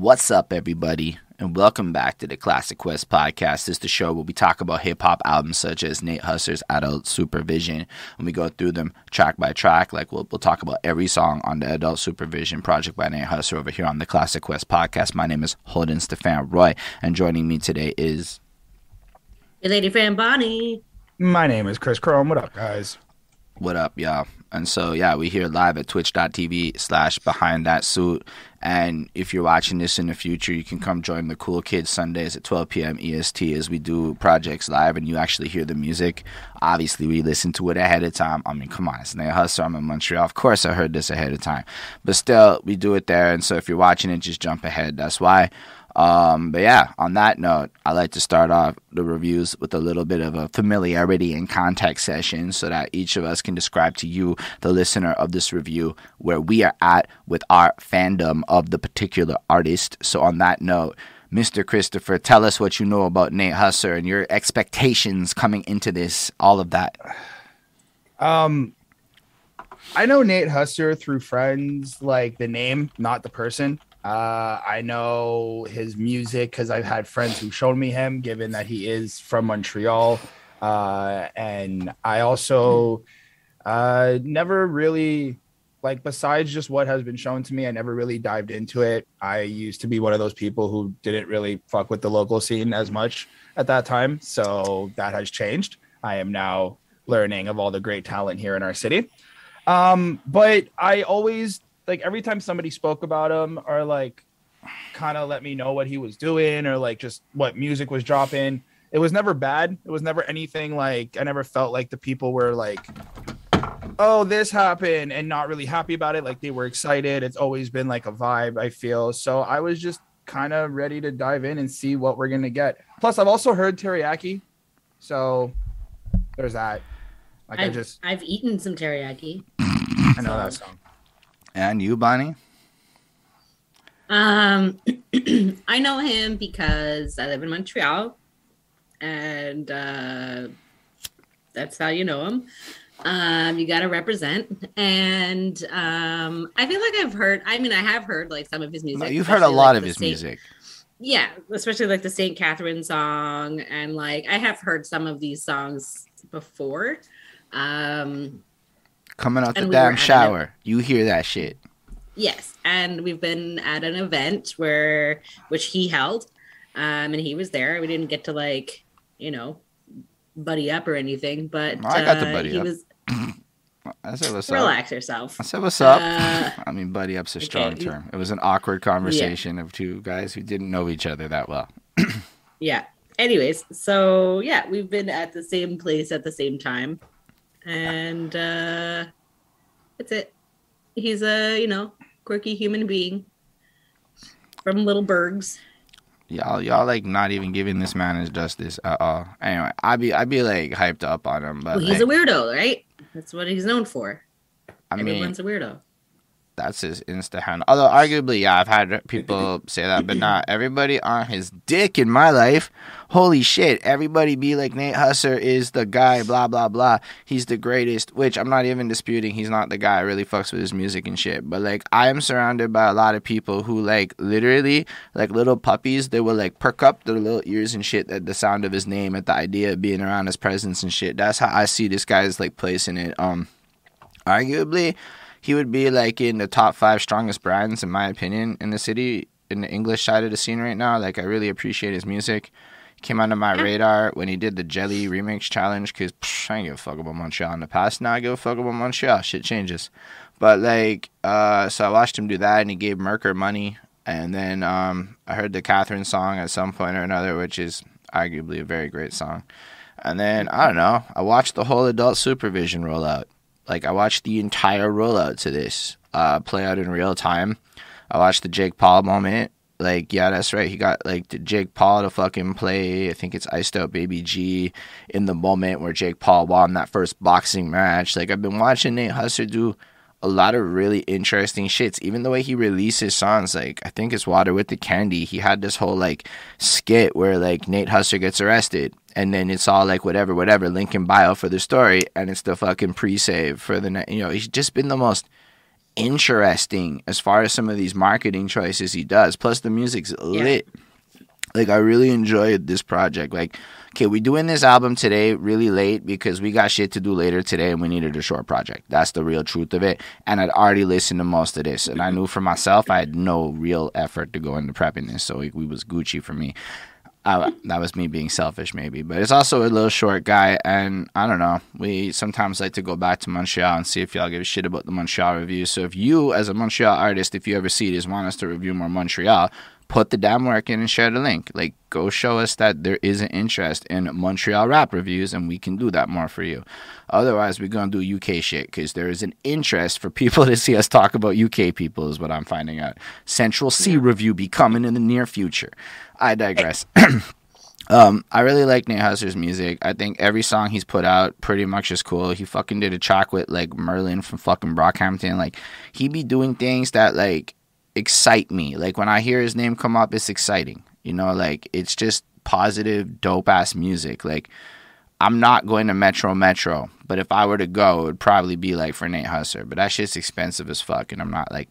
What's up, everybody, and welcome back to the Classic Quest podcast. This is the show where we talk about hip hop albums such as Nate Husser's Adult Supervision, and we go through them track by track. Like we'll, we'll talk about every song on the Adult Supervision project by Nate Husser over here on the Classic Quest podcast. My name is Holden Stefan Roy, and joining me today is your lady friend Bonnie. My name is Chris Chrome. What up, guys? What up, y'all? And so, yeah, we here live at twitch.tv slash behind that suit. And if you're watching this in the future, you can come join the Cool Kids Sundays at 12 p.m. EST as we do projects live and you actually hear the music. Obviously, we listen to it ahead of time. I mean, come on, it's Nate Husser. I'm in Montreal. Of course, I heard this ahead of time. But still, we do it there. And so if you're watching it, just jump ahead. That's why. Um, but yeah, on that note, I like to start off the reviews with a little bit of a familiarity and context session so that each of us can describe to you, the listener of this review, where we are at with our fandom of the particular artist. So on that note, Mr. Christopher, tell us what you know about Nate Husser and your expectations coming into this, all of that. Um, I know Nate Husser through friends, like the name, not the person. Uh, I know his music because I've had friends who showed me him, given that he is from Montreal. Uh, and I also uh, never really, like, besides just what has been shown to me, I never really dived into it. I used to be one of those people who didn't really fuck with the local scene as much at that time. So that has changed. I am now learning of all the great talent here in our city. Um, but I always like every time somebody spoke about him or like kind of let me know what he was doing or like just what music was dropping it was never bad. It was never anything like i never felt like the people were like oh this happened and not really happy about it. Like they were excited. It's always been like a vibe i feel. So i was just kind of ready to dive in and see what we're gonna get. Plus i've also heard teriyaki. So there's that. Like I've, i just i've eaten some teriyaki. I know so. that song and you, Bonnie? Um, I know him because I live in Montreal, and uh, that's how you know him. Um, you got to represent, and um, I feel like I've heard. I mean, I have heard like some of his music. No, you've heard a lot like of his music. Yeah, especially like the Saint Catherine song, and like I have heard some of these songs before. Um, coming out the we damn shower. You hear that shit. Yes, and we've been at an event where which he held, um, and he was there. We didn't get to like, you know, buddy up or anything, but I got uh, the buddy up. Was, I said what's Relax up. yourself. I said what's up. Uh, I mean, buddy up's a strong okay. term. It was an awkward conversation yeah. of two guys who didn't know each other that well. yeah. Anyways, so yeah, we've been at the same place at the same time and uh, that's it. He's a you know quirky human being from Little Bergs. Y'all, y'all like not even giving this man his justice at all. Anyway, I'd be, I'd be like hyped up on him, but well, he's like, a weirdo, right? That's what he's known for. I Everyone's mean, a weirdo that's his insta handle. Although arguably, yeah, I've had people say that, but not everybody on his dick in my life. Holy shit, everybody be like Nate Husser is the guy, blah blah blah. He's the greatest, which I'm not even disputing. He's not the guy. I really fucks with his music and shit. But like, I am surrounded by a lot of people who like literally like little puppies. They will like perk up their little ears and shit at the sound of his name, at the idea of being around his presence and shit. That's how I see this guy's like placing it. Um, arguably he would be like in the top five strongest brands in my opinion in the city in the English side of the scene right now. Like I really appreciate his music. He came onto my radar when he did the Jelly remix challenge because I ain't give a fuck about Montreal in the past. Now I give a fuck about Montreal. Shit changes. But like, uh, so I watched him do that, and he gave Merker money. And then um, I heard the Catherine song at some point or another, which is arguably a very great song. And then I don't know. I watched the whole adult supervision rollout. Like I watched the entire rollout to this uh, play out in real time. I watched the Jake Paul moment. Like, yeah, that's right. He got like Jake Paul to fucking play. I think it's Iced Out Baby G in the moment where Jake Paul won that first boxing match. Like, I've been watching Nate Husser do a lot of really interesting shits. Even the way he releases songs, like I think it's Water with the Candy. He had this whole like skit where like Nate Husser gets arrested, and then it's all like whatever, whatever, link in bio for the story, and it's the fucking pre-save for the night. you know. He's just been the most interesting as far as some of these marketing choices he does. Plus, the music's lit. Like, I really enjoyed this project. Like, okay, we're doing this album today really late because we got shit to do later today and we needed a short project. That's the real truth of it. And I'd already listened to most of this, and I knew for myself I had no real effort to go into prepping this, so it, we was Gucci for me. I, that was me being selfish, maybe, but it's also a little short guy, and I don't know. We sometimes like to go back to Montreal and see if y'all give a shit about the Montreal review. So if you, as a Montreal artist, if you ever see this, want us to review more Montreal, put the damn work in and share the link. Like, go show us that there is an interest in Montreal rap reviews, and we can do that more for you. Otherwise, we're gonna do UK shit because there is an interest for people to see us talk about UK people, is what I'm finding out. Central Cee review be coming in the near future. I digress. Um, I really like Nate Husser's music. I think every song he's put out pretty much is cool. He fucking did a track with like Merlyn from fucking Brockhampton. Like he be doing things that like excite me. Like when I hear his name come up, it's exciting. You know, like it's just positive, dope ass music. Like I'm not going to Metro Metro, but if I were to go, it would probably be like for Nate Husser. But that shit's expensive as fuck, and I'm not like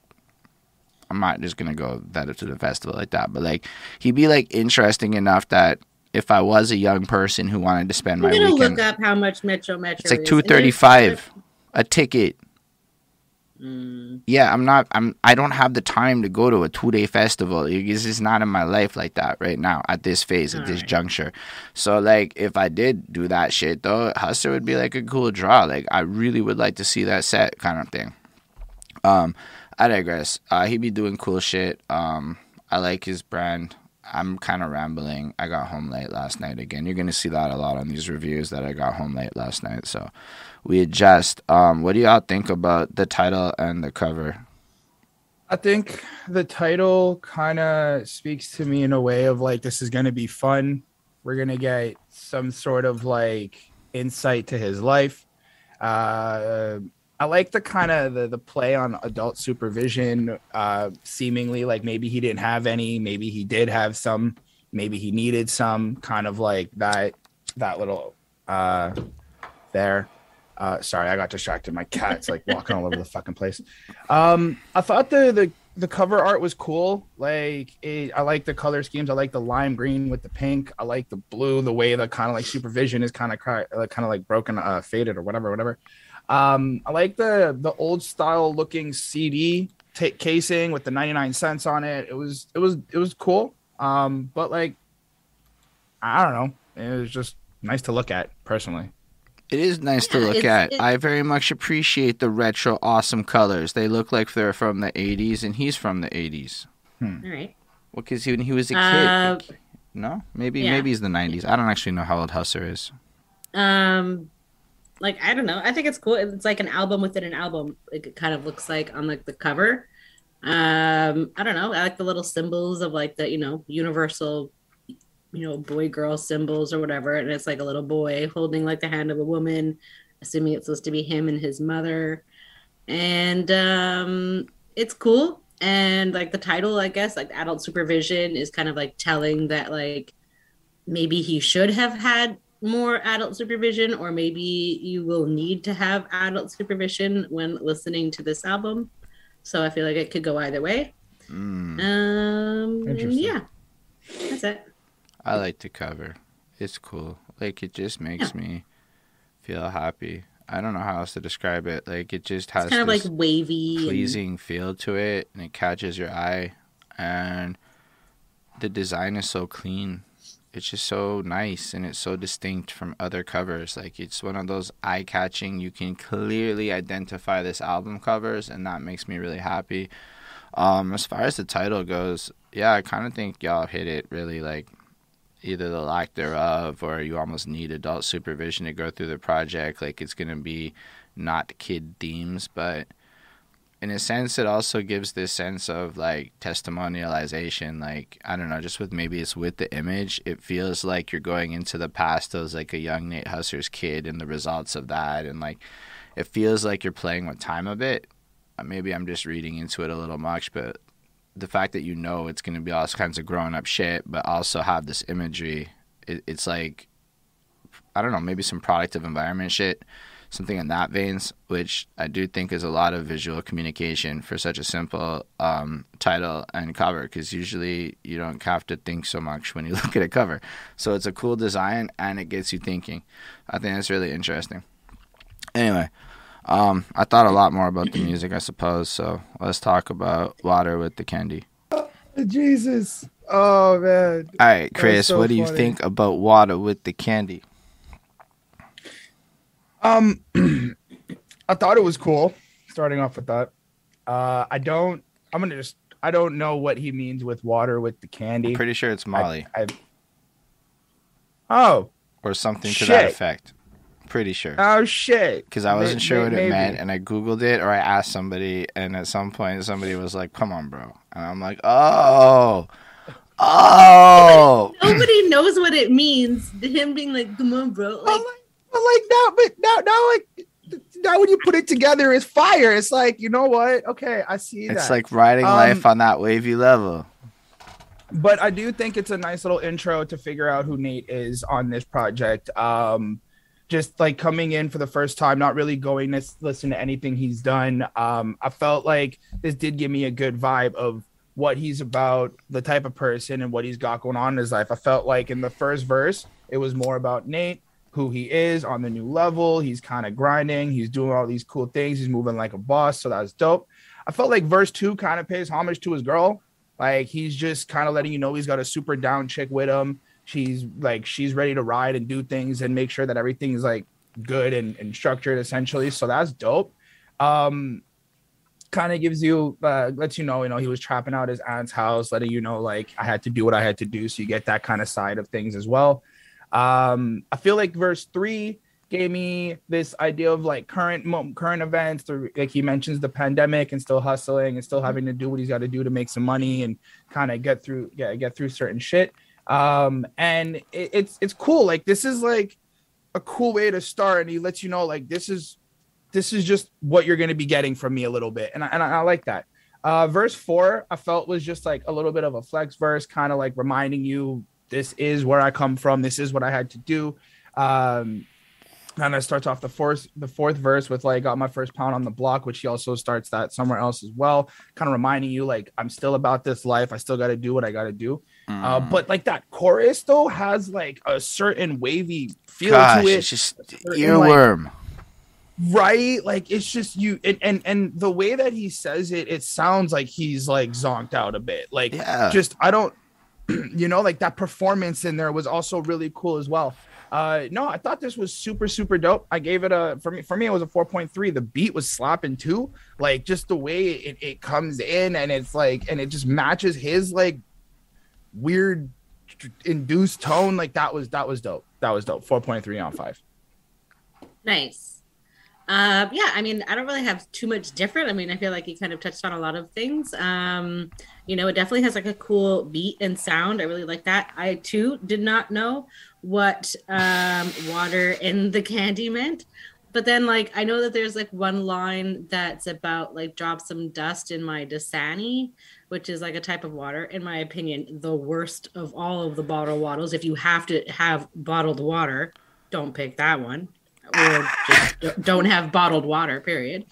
I'm not just gonna go that to the festival like that. But like he'd be like interesting enough that if I was a young person who wanted to spend I'm my gonna weekend, look up how much Metro Metro. it's like two thirty five a ticket. Mm, Yeah, I'm not. I'm. I don't have the time to go to a two day festival. It's just not in my life like that right now at this phase, at this Alright. juncture. So like, if I did do that shit though, Husser would be like a cool draw. Like, I really would like to see that set kind of thing. Um, I digress. Uh, he be doing cool shit. Um, I like his brand. I'm kind of rambling. I got home late last night again. You're gonna see that a lot on these reviews that I got home late last night. So we adjust. Um, what do y'all think about the title and the cover? I think the title kind of speaks to me in a way of like this is to be fun. We're to get some sort of like insight to his life. Uh, I like the kind of the, the play on adult supervision. Uh, seemingly like maybe he didn't have any, maybe he did have some, maybe he needed some kind of like that that little uh, there. Uh, sorry, I got distracted. My cat's like walking all over the fucking place. Um, I thought the the the cover art was cool. Like, it, I like the color schemes. I like the lime green with the pink. I like the blue. The way the kind of like supervision is kind of kind of like broken, uh, faded or whatever, whatever. Um, I like the the old style looking CD ta casing with the 99 cents on it. It was it was it was cool. Um, but like, I don't know. It was just nice to look at personally. It is nice to look it's- at. it- I very much appreciate the retro, awesome colors. They look like they're from the '80s, and he's from the '80s. all right. Well, because when he was a kid, Uh, like, no, maybe yeah. maybe he's the '90s. I don't actually know how old Husser is. Um, like I don't know. I think it's cool. It's like an album within an album. Like it kind of looks like on like the cover. Um, I don't know. I like the little symbols of like the you know universal, you know boy girl symbols or whatever. And it's like a little boy holding like the hand of a woman, assuming it's supposed to be him and his mother. And um, it's cool. And like the title, I guess, like adult supervision is kind of like telling that like maybe he should have had more adult supervision, or maybe you will need to have adult supervision when listening to this album. So I feel like it could go either way. Mm, Um, Interesting. yeah, that's it. I like the cover. It's cool. Like it just makes me feel happy. I don't know how else to describe it. Like it just has It's kind of like this wavy. and- pleasing feel to it, and it catches your eye, and the design is so clean. It's just so nice and it's so distinct from other covers. Like it's one of those eye catching. You can clearly identify this album covers, and that makes me really happy. Um, as far as the title goes, yeah, I kind of think y'all hit it really like either the lack thereof or you almost need adult supervision to go through the project. Like it's gonna be not kid themes, but in a sense, it also gives this sense of like testimonialization. Like I don't know, just with maybe it's with the image, it feels like you're going into the past as like a young Nate Husser's kid and the results of that, and like it feels like you're playing with time a bit. Uh, Maybe I'm just reading into it a little much, but the fact that you know it's going to be all kinds of grown up shit, but also have this imagery, it, it's like I don't know, maybe some product of environment shit. Something in that veins, which I do think is a lot of visual communication for such a simple um, title and cover. Because usually you don't have to think so much when you look at a cover. So it's a cool design and it gets you thinking. I think that's really interesting. Anyway. Um, I thought a lot more about the music, I suppose. So let's talk about Water with the Candy. Jesus. Oh man. All right, Chris, so what do you think about Water with the Candy? Um, I thought it was cool. Starting off with that, uh, I don't. I'm gonna just. I don't know what he means with water with the candy. Pretty sure it's Molly I, I, oh, or something to that effect. Pretty sure. oh shit! Because I wasn't May- sure may- what it meant, and I googled it or I asked somebody, and at some point somebody was like, "Come on, bro," and I'm like, "Oh, oh." Nobody knows what it means. Him being like, "Come on, bro." But Like, like, but like now, but now, now, like now, when you put it together, it's fire. It's like you know what? Okay, I see that. It's like riding Um, life on that wavy level. but I do think it's a nice little intro to figure out who Nate is on this project. Um, just like coming in for the first time, not really going to listen to anything he's done. Um, I felt like this did give me a good vibe of what he's about, the type of person, and what he's got going on in his life. I felt like in the first verse, it was more about Nate, who he is on the new level. He's kind of grinding, he's doing all these cool things, he's moving like a boss. So that's dope. I felt like verse two kind of pays homage to his girl. Like he's just kind of letting you know he's got a super down chick with him. She's like she's ready to ride and do things and make sure that everything is like good and, and structured essentially. So that's dope. Um kind of gives you uh lets you know, you know, he was trapping out his aunt's house, letting you know like I had to do what I had to do. So you get that kind of side of things as well. Um I feel like verse three gave me this idea of like current current events through like he mentions the pandemic and still hustling and still having to do what he's got to do to make some money and kind of get through get, get through certain shit. Um and it, it's it's cool. Like this is like a cool way to start and he lets you know like this is this is just what you're going to be getting from me a little bit and I, and I, I like that. Uh verse four i felt was just like a little bit of a flex verse kind of like reminding you this is where i come from. This is what i had to do. Um and it starts off the fourth the fourth verse with like I got my first pound on the block which he also starts that somewhere else as well kind of reminding you like i'm still about this life. I still got to do what i got to do. Uh, Mm. but like that chorus though has like a certain wavy feel Gosh, to it. it's just certain, earworm. right? Like it's just you and, and and the way that he says it it sounds like he's like zonked out a bit. Like yeah. just i don't you know like that performance in there was also really cool as well. Uh no i thought this was super super dope. I gave it a for me for me it was a 4.3 the beat was slapping too. Like just the way it, it comes in and it's like and it just matches his like weird induced tone. Like that was that was dope. That was dope. 4.3 on 5 Nice. Uh, yeah, I mean, I don't really have too much different. I mean, I feel like you kind of touched on a lot of things. Um, you know, it definitely has like a cool beat and sound. I really like that. I too did not know what um, water in the candy meant. But then, like, I know that there's like one line that's about like drop some dust in my Dasani, which is like a type of water. In my opinion, the worst of all of the bottled waters. If you have to have bottled water, don't pick that one or just don't have bottled water period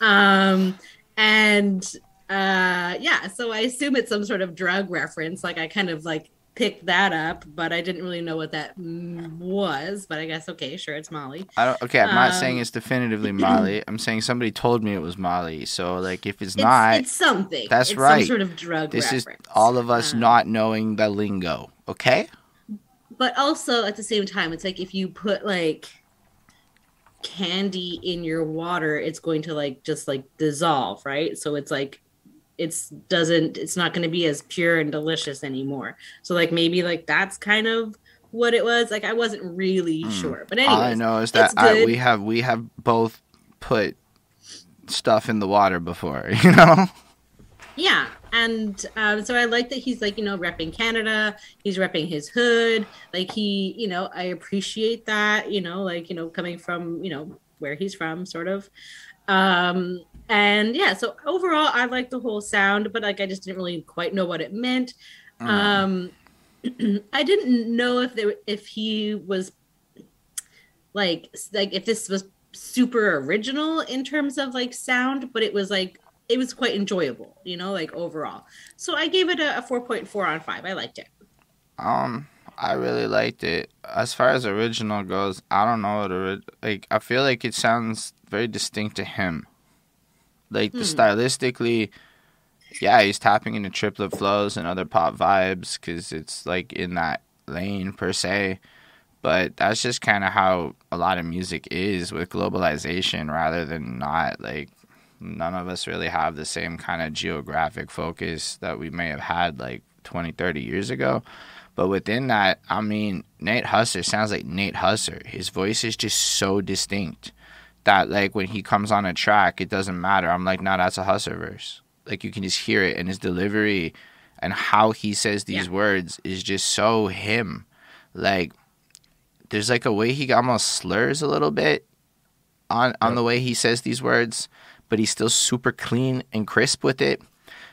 um and uh yeah so i assume it's some sort of drug reference like i kind of like picked that up but i didn't really know what that was but i guess okay sure it's molly I don't. Okay, I'm not saying Um, it's definitively Molly. I'm saying somebody told me it was Molly. So like, if it's, it's, not, it's something that's it's right. some sort of drug this is all of us Um, not knowing the lingo. Okay. but also at the same time it's like if you put like candy in your water it's going to like just like dissolve right so it's like it's doesn't it's not going to be as pure and delicious anymore so like maybe like that's kind of what it was like i wasn't really Mm. sure but All I know is that I, we have we have both put stuff in the water before. You know. Yeah, and um, so I like that he's like you know repping Canada. He's repping his hood. Like he, you know, I appreciate that. You know, like you know, coming from you know where he's from, sort of. Um, and yeah, so overall, I like the whole sound, but like I just didn't really quite know what it meant. Mm. Um, I didn't know if there if he was like like if this was super original in terms of like sound, but it was like it was quite enjoyable, you know, like overall. So I gave it a, a 4.4 on 5. I liked it. Um, I really liked it. As far as original goes, I don't know what ori- like. I feel like it sounds very distinct to him. Like the Hmm. stylistically, yeah, he's tapping into triplet flows and other pop vibes because it's like in that lane per se. But that's just kind of how a lot of music is with globalization, rather than not. Like none of us really have the same kind of geographic focus that we may have had like 20, 30 years ago. But within that, I mean, Nate Husser sounds like Nate Husser. His voice is just so distinct that, like, when he comes on a track, it doesn't matter. I'm like, nah, that's a Husser verse. Like, you can just hear it, and his delivery and how he says these Yeah. words is just so him. Like, there's like a way he almost slurs a little bit on on Yep. the way he says these words, but he's still super clean and crisp with it.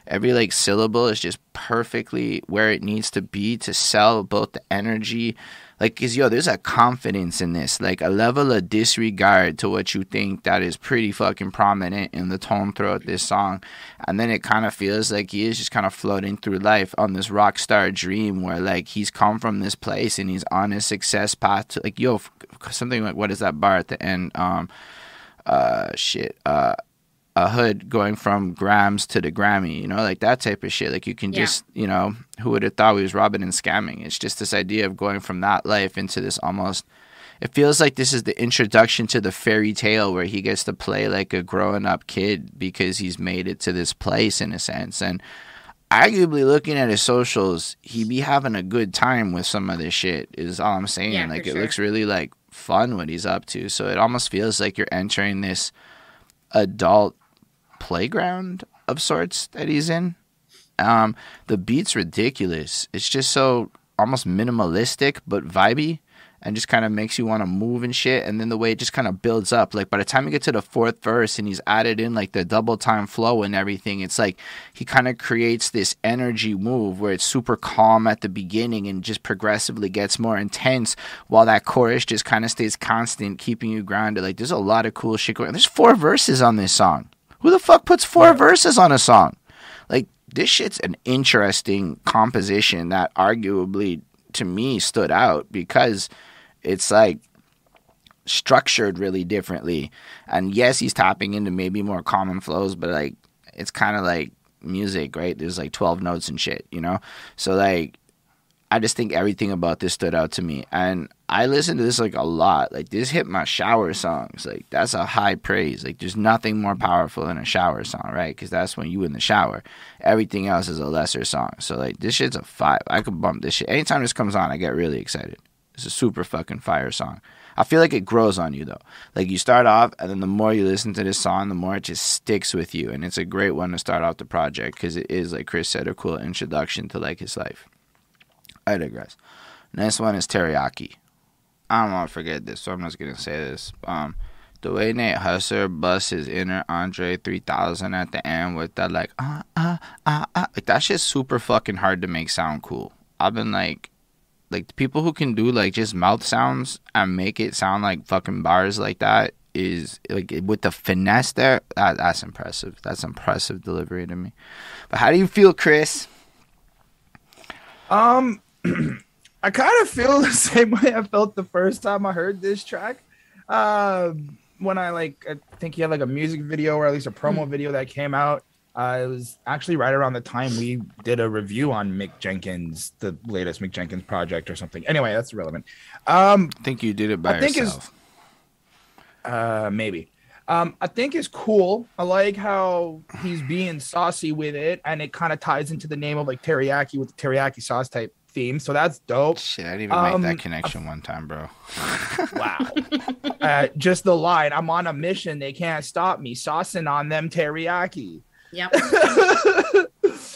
Every like syllable is just perfectly where it needs to be to sell both the energy, like cause yo, there's a confidence in this, like a level of disregard to what you think that is pretty fucking prominent in the tone throughout this song, and then it kind of feels like he is just kind of floating through life on this rock star dream where like he's come from this place and he's on his success path to like yo, something like what is that bar at the end? Um, uh, shit, uh a hood going from grams to the Grammy, you know, like that type of shit. Like you can Yeah. just, you know, who would have thought we was robbing and scamming? It's just this idea of going from that life into this almost. It feels like this is the introduction to the fairy tale where he gets to play like a growing up kid because he's made it to this place in a sense. And arguably looking at his socials, he be having a good time with some of this shit. Is all I'm saying. Yeah, like it sure. looks really like fun what he's up to. So it almost feels like you're entering this adult playground of sorts that he's in. Um, the beat's ridiculous. It's just so almost minimalistic but vibey and just kind of makes you want to move and shit. And then the way it just kind of builds up, like by the time you get to the fourth verse and he's added in like the double time flow and everything, it's like he kind of creates this energy move where it's super calm at the beginning and just progressively gets more intense while that chorus just kind of stays constant, keeping you grounded. Like there's a lot of cool shit going. On. There's four verses on this song. Who the fuck puts four verses on a song? Like this shit's an interesting composition that arguably to me stood out because it's like structured really differently. And yes, he's tapping into maybe more common flows, but like it's kind of like music, right? There's like 12 notes and shit, you know? So like I just think everything about this stood out to me. And I listen to this like a lot. Like this hit my shower songs. Like that's a high praise. Like there's nothing more powerful than a shower song, right? Because that's when you in the shower. Everything else is a lesser song. So like this shit's a five. I could bump this shit. Anytime this comes on, I get really excited. It's a super fucking fire song. I feel like it grows on you though. Like you start off, and then the more you listen to this song, the more it just sticks with you. And it's a great one to start off the project because it is, like Chris said, a cool introduction to like his life. I digress. Next one is teriyaki. I don't want to forget this, so I'm just gonna say this. Um, the way Nate Husser busts his inner Andre 3000 at the end with that like ah ah ah ah, like that shit's super fucking hard to make sound cool. I've been like, like the people who can do like just mouth sounds and make it sound like fucking bars like that is like with the finesse there. That, that's impressive. That's impressive delivery to me. But how do you feel, Chris? Um, I kind of feel the same way I felt the first time I heard this track. Um, when I like, I think he had like a music video or at least a promo video that came out. Uh, it was actually right around the time we did a review on Mick Jenkins, the latest Mick Jenkins project or something. Anyway, that's irrelevant. Um, I think you did it by I think yourself. uh, maybe. Um, I think it's cool. I like how he's being saucy with it, and it kind of ties into the name of like teriyaki with the teriyaki sauce type theme. So that's dope. Shit, I didn't even Um, make that connection one time, bro. Wow. uh, just the line, I'm on a mission. They can't stop me. Saucing on them teriyaki. Yep.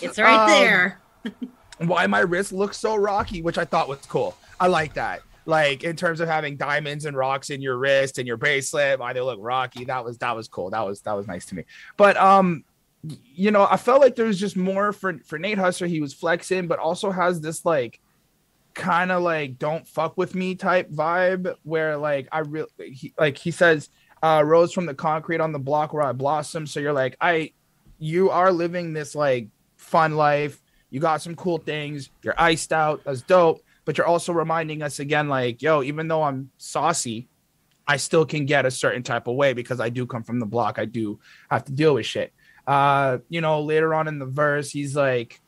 It's right Um, there. Why my wrist looks so rocky, which I thought was cool. I like that. Like in terms of having diamonds and rocks in your wrist and your bracelet, why they look rocky. That was that was cool. That was that was nice to me. But um, y- you know, I felt like there was just more for for Nate Husser. He was flexing, but also has this like kind of like don't fuck with me type vibe where like I really like he says uh, rose from the concrete on the block where I blossom. So you're like, I, you are living this like fun life. You got some cool things. You're iced out. That's dope. But you're also reminding us again, like, yo, even though I'm saucy, I still can get a certain type of way because I do come from the block. I do have to deal with shit. Uh, you know, later on in the verse, he's like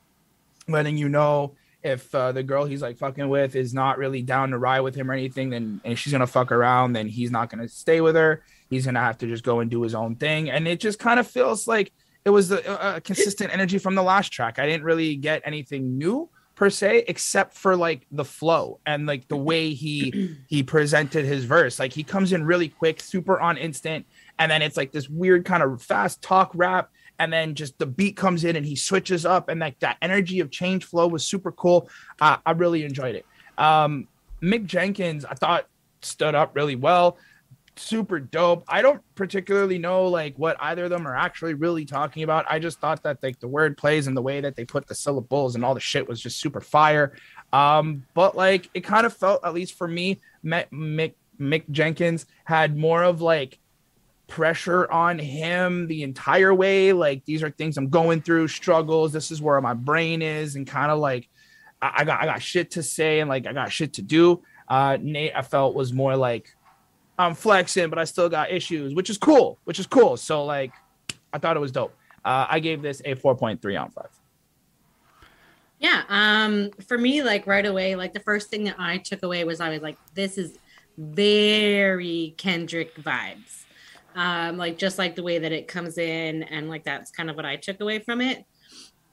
letting you know if uh, the girl he's like fucking with is not really down to ride with him or anything, then and she's gonna fuck around, then he's not gonna stay with her. He's gonna have to just go and do his own thing, and it just kind of feels like it was a, a consistent energy from the last track. I didn't really get anything new per se except for like the flow and like the way he he presented his verse like he comes in really quick super on instant and then it's like this weird kind of fast talk rap and then just the beat comes in and he switches up and like that energy of change flow was super cool. Uh, i really enjoyed it. Um mick jenkins i thought stood up really well. Super dope. I don't particularly know like what either of them are actually really talking about. I just thought that like the word plays and the way that they put the syllables and all the shit was just super fire. Um but like it kind of felt at least for me mick, mick, mick jenkins had more of like pressure on him the entire way. Like these are things I'm going through, struggles. This is where my brain is, and kind of like I, I, got I got shit to say and like I got shit to do. Uh, Nate, I felt was more like I'm flexing, but I still got issues, which is cool, which is cool. So like I thought it was dope. Uh, I gave this a 4.3 on five. Yeah. Um, for me, like right away, like the first thing that I took away was I was like, this is very Kendrick vibes um, like just like the way that it comes in and like that's kind of what i took away from it.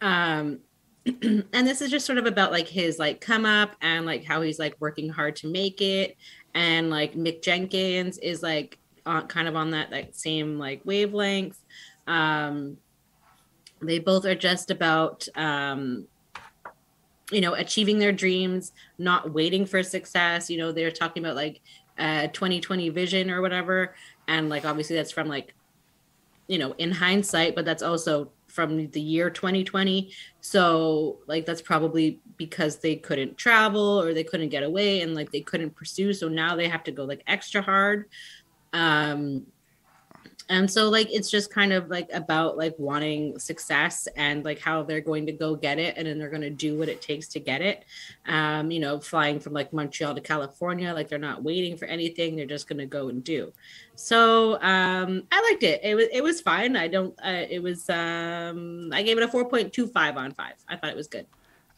Um, and this is just sort of about like his like come up and like how he's like working hard to make it. And like mick jenkins is like on, kind of on that like same like wavelength. Um they both are just about um you know achieving their dreams not waiting for success. You know they're talking about like uh 2020 vision or whatever and like obviously that's from like you know in hindsight but that's also from the year 2020 so like that's probably because they couldn't travel or they couldn't get away and like they couldn't pursue. So now they have to go like extra hard. Um and so like it's just kind of like about like wanting success and like how they're going to go get it and then they're going to do what it takes to get it. Um you know flying from like montreal to california like they're not waiting for anything they're just going to go and do. So um i liked it. It was it was fine. I don't uh, it was um i gave it a 4.25 on 5 i thought it was good.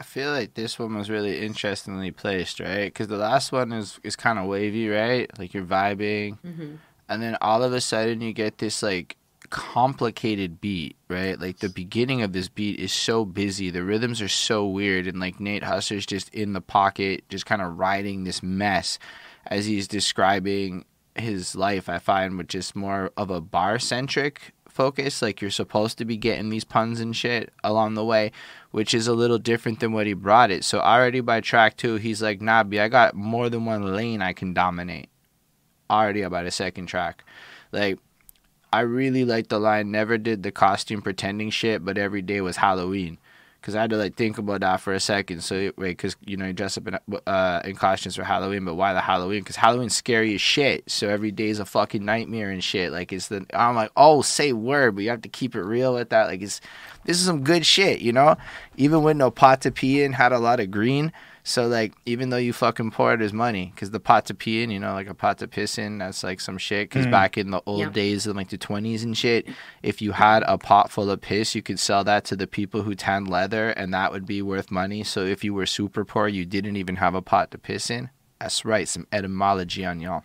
I feel like this one was really interestingly placed, right? Because the last one is is kind of wavy, right? Like you're vibing, mm-hmm and then all of a sudden you get this like complicated beat, right? Like the beginning of this beat is so busy, the rhythms are so weird, and like Nate Husser's just in the pocket, just kind of riding this mess as he's describing his life. I find which is more of a bar centric focus. Like you're supposed to be getting these puns and shit along the way, which is a little different than what he brought it. So already by track two, he's like, "Nah, I got more than one lane I can dominate." Already about a second track. Like, I really like the line, never did the costume pretending shit, but every day was Halloween. Cause I had to like think about that for a second. So wait, cause you know you dress up in uh, in costumes for Halloween, but why the Halloween? Cause Halloween's scary as shit. So every day's a fucking nightmare and shit. Like it's the I'm like, oh, say word, but you have to keep it real with that. Like it's this is some good shit, you know. Even with no pot to pee in, had a lot of green. So like, even though you fucking pour it as money, because the pot to pee in, you know, like a pot to piss in, that's like some shit. Because mm. back in the old yeah. days of like the twenties and shit, if you had a pot full of piss, you could sell that to the people who tanned leather, and that would be worth money. So if you were super poor, you didn't even have a pot to piss in. That's right, some etymology on y'all.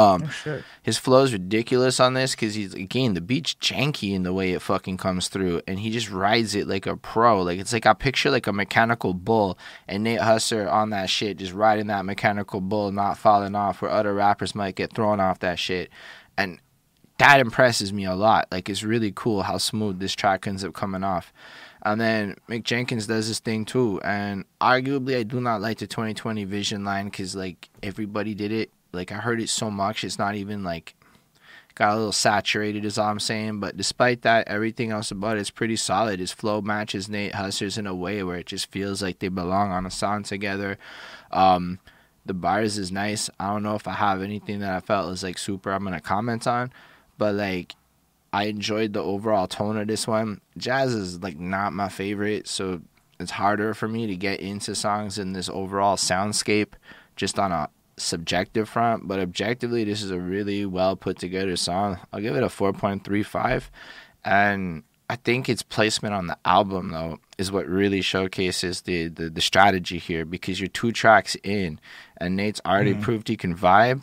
Um, oh, sure. His flow is ridiculous on this because he's again the beat's janky in the way it fucking comes through, and he just rides it like a pro. Like it's like I picture like a mechanical bull, and Nate Husser on that shit, just riding that mechanical bull, not falling off, where other rappers might get thrown off that shit, and that impresses me a lot. Like it's really cool how smooth this track ends up coming off. And then Mick Jenkins does this thing too, and arguably I do not like the 2020 Vision line because like everybody did it like I heard it so much, it's not even like got a little saturated, is all I'm saying. But despite that, everything else about it's pretty solid. His flow matches Nate Husser's in a way where it just feels like they belong on a song together. Um, The bars is nice. I don't know if I have anything that I felt was like super. I'm gonna comment on, but like I enjoyed the overall tone of this one. Jazz is like not my favorite, so it's harder for me to get into songs in this overall soundscape just on a subjective front. But objectively, this is a really well put together song. I'll give it a 4.35. And I think its placement on the album, though, is what really showcases the, the, the strategy here because you're two tracks in, and Nate's already Mhm. proved he can vibe,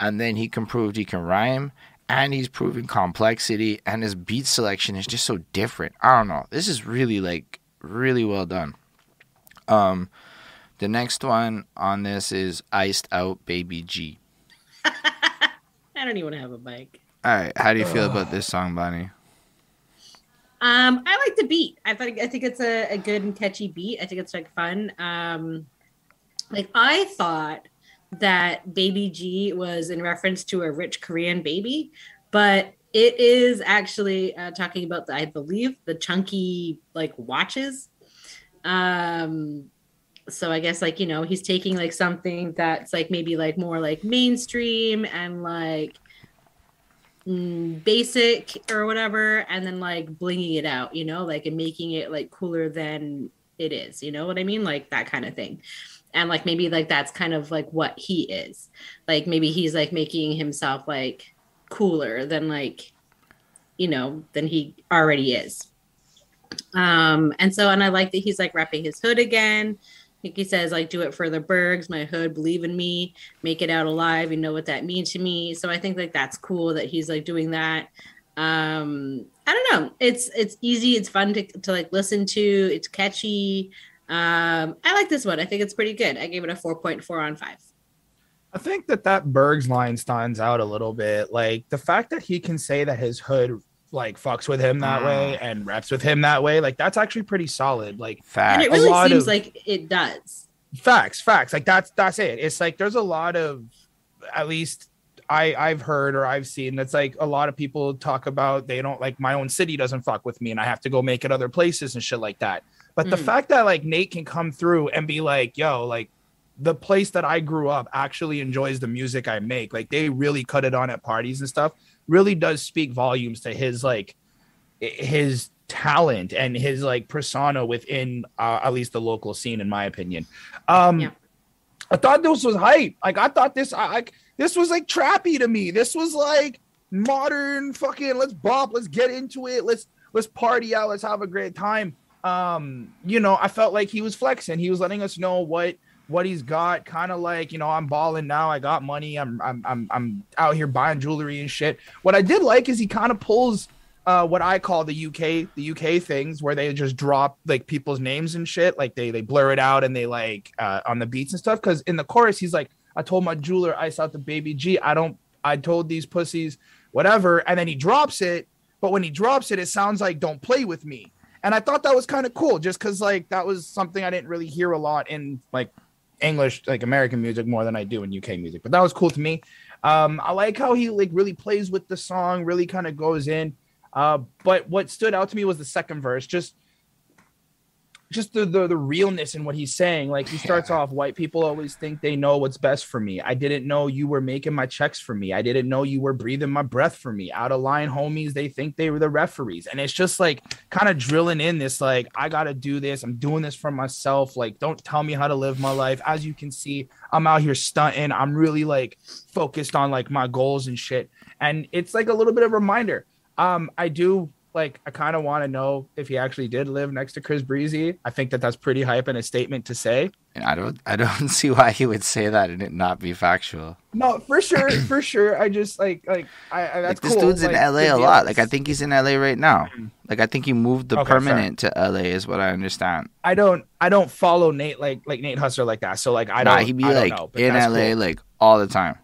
and then he can prove he can rhyme, and he's proving complexity, and his beat selection is just so different. I don't know. This is really like really well done. Um, the next one on this is Iced Out Baby G. I don't even have a bike. All right, how do you feel about this song, Bonnie? Um, I like the beat. I thought I think it's a, a good and catchy beat. I think it's like fun. Um, like I thought that Baby G was in reference to a rich Korean baby, but it is actually uh, talking about the, I believe the chunky like watches. Um, so I guess like you know he's taking like something that's like maybe like more like mainstream and like mm, basic or whatever and then like blinging it out you know like and making it like cooler than it is you know what i mean? Like that kind of thing. And like maybe like that's kind of like what he is. Like maybe he's like making himself like cooler than like you know than he already is. Um and so and i like that he's like wrapping his hood again He says like do it for the bergs my hood believe in me make it out alive you know what that means to me. So i think like that's cool that he's like doing that. Um i don't know. It's it's easy. It's fun to, to like listen to. It's catchy. Um i like this one. I think it's pretty good. I gave it a 4.4 on 5 I think that that Bergs line stands out a little bit. Like the fact that he can say that his hood like fucks with him that way and reps with him that way, like that's actually pretty solid. Like and Fact. it a really lot seems of- like it does facts, facts. Like that's that's it. It's like there's a lot of at least I I've heard or I've seen that's like a lot of people talk about they don't like my own city doesn't fuck with me and I have to go make it other places and shit like that. But the Mhm. fact that like Nate can come through and be like, yo, like the place that I grew up actually enjoys the music I make. Like they really cut it on at parties and stuff. Really does speak volumes to his like his talent and his like persona within uh, at least the local scene, in my opinion. Um, Yeah. I thought this was hype. Like I thought this, I like this was like trappy to me. This was like modern fucking. Let's bop. Let's get into it. Let's let's party out. Let's have a great time. Um, you know, I felt like he was flexing. He was letting us know what what he's got. Kind of like you know, I'm balling now. I got money. I'm I'm I'm I'm out here buying jewelry and shit. What I did like is he kind of pulls uh, what I call the UK the UK things where they just drop like people's names and shit. Like they they blur it out and they like uh, on the beats and stuff. Because in the chorus he's like, I told my jeweler ice out the baby G. I don't. I told these pussies whatever, and then he drops it. But when he drops it, it sounds like "Don't play with me." And I thought that was kind of cool, just because like that was something I didn't really hear a lot in like English, like American music, more than I do in UK music. But that was cool to me. Um, I like how he like really plays with the song, really kind of goes in. Uh, but what stood out to me was the second verse, just just the, the the realness in what he's saying. Like he starts off, white people always think they know what's best for me. I didn't know you were making my checks for me. I didn't know you were breathing my breath for me. Out of line homies, they think they were the referees. And it's just like kind of drilling in this, like, I gotta do this. I'm doing this for myself. Like, don't tell me how to live my life. As you can see, I'm out here stunting. I'm really like focused on like my goals and shit. And it's like a little bit of a reminder. Um, I do like I kind of want to know if he actually did live next to Chris Breezy. I think that that's pretty hype and a statement to say. And I don't I don't see why he would say that and it not be factual. No, for sure, for sure. I just like like I, I that's like this cool. dude's in LA a lot. Like I think he's in LA right now. Mhm. Like I think he moved the Okay, permanent to LA is what I understand. I don't I don't follow Nate like like Nate Husser like that. So like I don't nah, he'd be I like know, in LA cool. like all the time.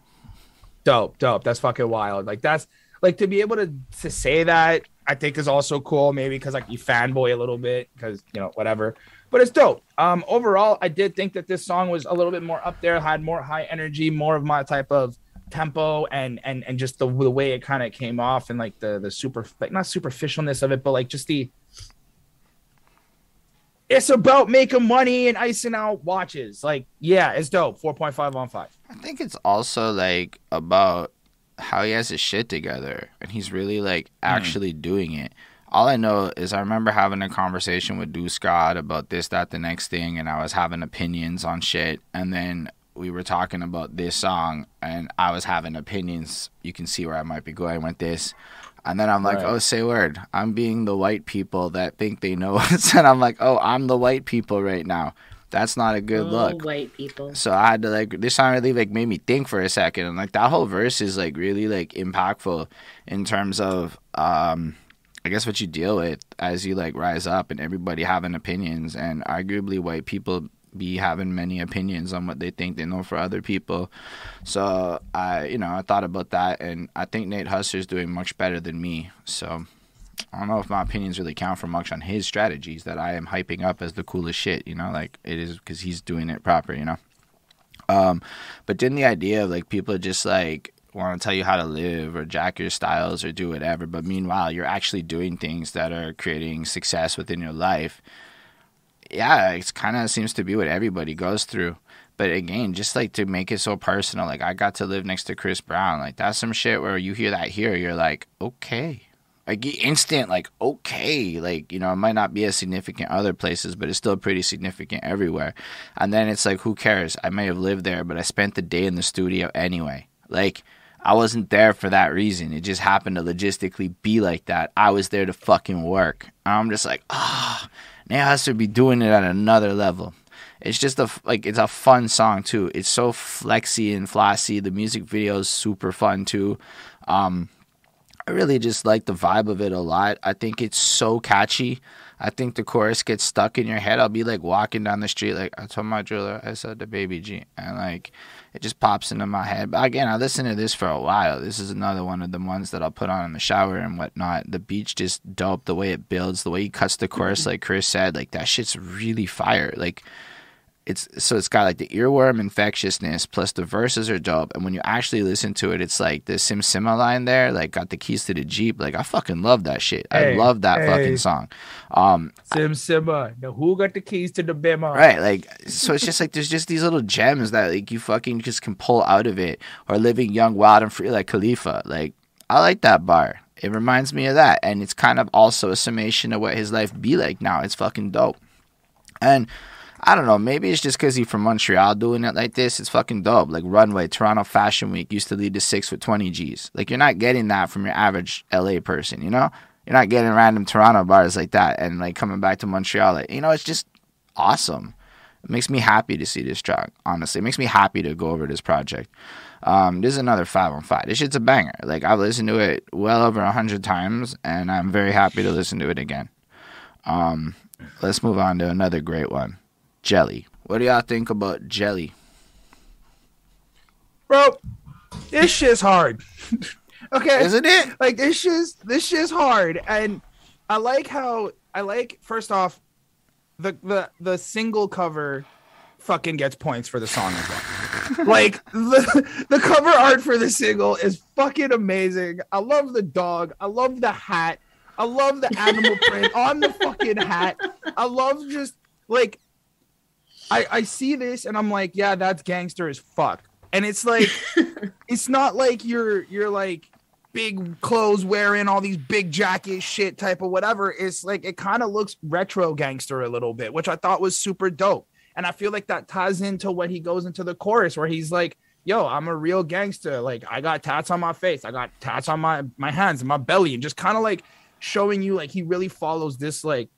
dope, dope. That's fucking wild. Like that's like to be able to to say that I think is also cool. Maybe because like you fanboy a little bit because you know whatever. But it's dope. Um, overall, I did think that this song was a little bit more up there, had more high energy, more of my type of tempo, and and and just the, the way it kind of came off, and like the the super like not superficialness of it, but like just the it's about making money and icing out watches. Like, yeah, it's dope. Four point five on five. I think it's also like about how he has his shit together and he's really like hmm. actually doing it. All I know is I remember having a conversation with Do Scott about this, that, the next thing, and I was having opinions on shit. And then we were talking about this song, and I was having opinions. You can see where I might be going with this. And then I'm like, Right. oh, say word. I'm being the white people that think they know us. and I'm like, oh, I'm the white people right now. That's not a good Oh, look. white people. So I had to like this song really like made me think for a second and like that whole verse is like really like impactful in terms of um I guess what you deal with as you like rise up and everybody having opinions and arguably white people be having many opinions on what they think they know for other people. So I you know, I thought about that and I think Nate Husser's doing much better than me. So I don't know if my opinions really count for much on his strategies that I am hyping up as the coolest shit, you know, like it is because he's doing it proper, you know. Um, but then the idea of like people just like want to tell you how to live or jack your styles or do whatever, but meanwhile you're actually doing things that are creating success within your life. Yeah, it's kind of seems to be what everybody goes through. But again, just like to make it so personal, like I got to live next to Chris Brown. Like that's some shit where you hear that here, you're like, okay. Like instant, like okay, like you know, it might not be as significant other places, but it's still pretty significant everywhere. And then it's like, who cares? I may have lived there, but I spent the day in the studio anyway. Like I wasn't there for that reason. It just happened to logistically be like that. I was there to fucking work. And I'm just like, ah, now has to be doing it at another level. It's just a like it's a fun song too. It's so flexy and flossy. The music video is super fun too. Um, I really just like the vibe of it a lot. I think it's so catchy. I think the chorus gets stuck in your head. I'll be like walking down the street, like I told my jeweler, I said the baby G, and like it just pops into my head. But again, I listened to this for a while. This is another one of the ones that I'll put on in the shower and whatnot. The beach just dope. The way it builds, the way he cuts the chorus, mm-hmm. like Chris said, like that shit's really fire. Like it's so it's got like the earworm infectiousness plus the verses are dope. And when you actually listen to it it's like the sim sima line there like got the keys to the jeep. Like i fucking love that shit. I love that hey. fucking song. Um Sim Simba. Now who got the keys to the bima? right like so it's just like there's just these little gems that like you fucking just can pull out of it. Or living young wild and free like khalifa. Like i like that bar. It reminds me of that. And it's kind of also a summation of what his life be like now. It's fucking dope. And I don't know. Maybe it's just because he's from Montreal doing it like this. It's fucking dope. Like Runway, Toronto Fashion Week used to lead to six with 20 G's. Like you're not getting that from your average LA person, you know? You're not getting random Toronto bars like that and like coming back to Montreal. Like, you know, it's just awesome. It makes me happy to see this track, honestly. It makes me happy to go over this project. Um, this is another five on five. This shit's a banger. Like I've listened to it well over a hundred times and I'm very happy to listen to it again. Um, let's move on to another great one. Jelly. What do y'all think about Jelly? Bro, this shit's hard. okay. Isn't it? like this shit's this shit's hard and i like how i like first off the the the single cover fucking gets points for the song as well like the, the cover art for the single is fucking amazing i love the dog i love the hat i love the animal print on the fucking hat i love just like i i see this and i'm like yeah that's gangster as fuck. And it's like it's not like you're you're like big clothes wearing all these big jacket shit type of whatever. It's like it kind of looks retro gangster a little bit which i thought was super dope. And i feel like that ties into what he goes into the chorus where he's like yo i'm a real gangster. Like i got tats on my face. I got tats on my my hands and my belly and just kind of like showing you like he really follows this like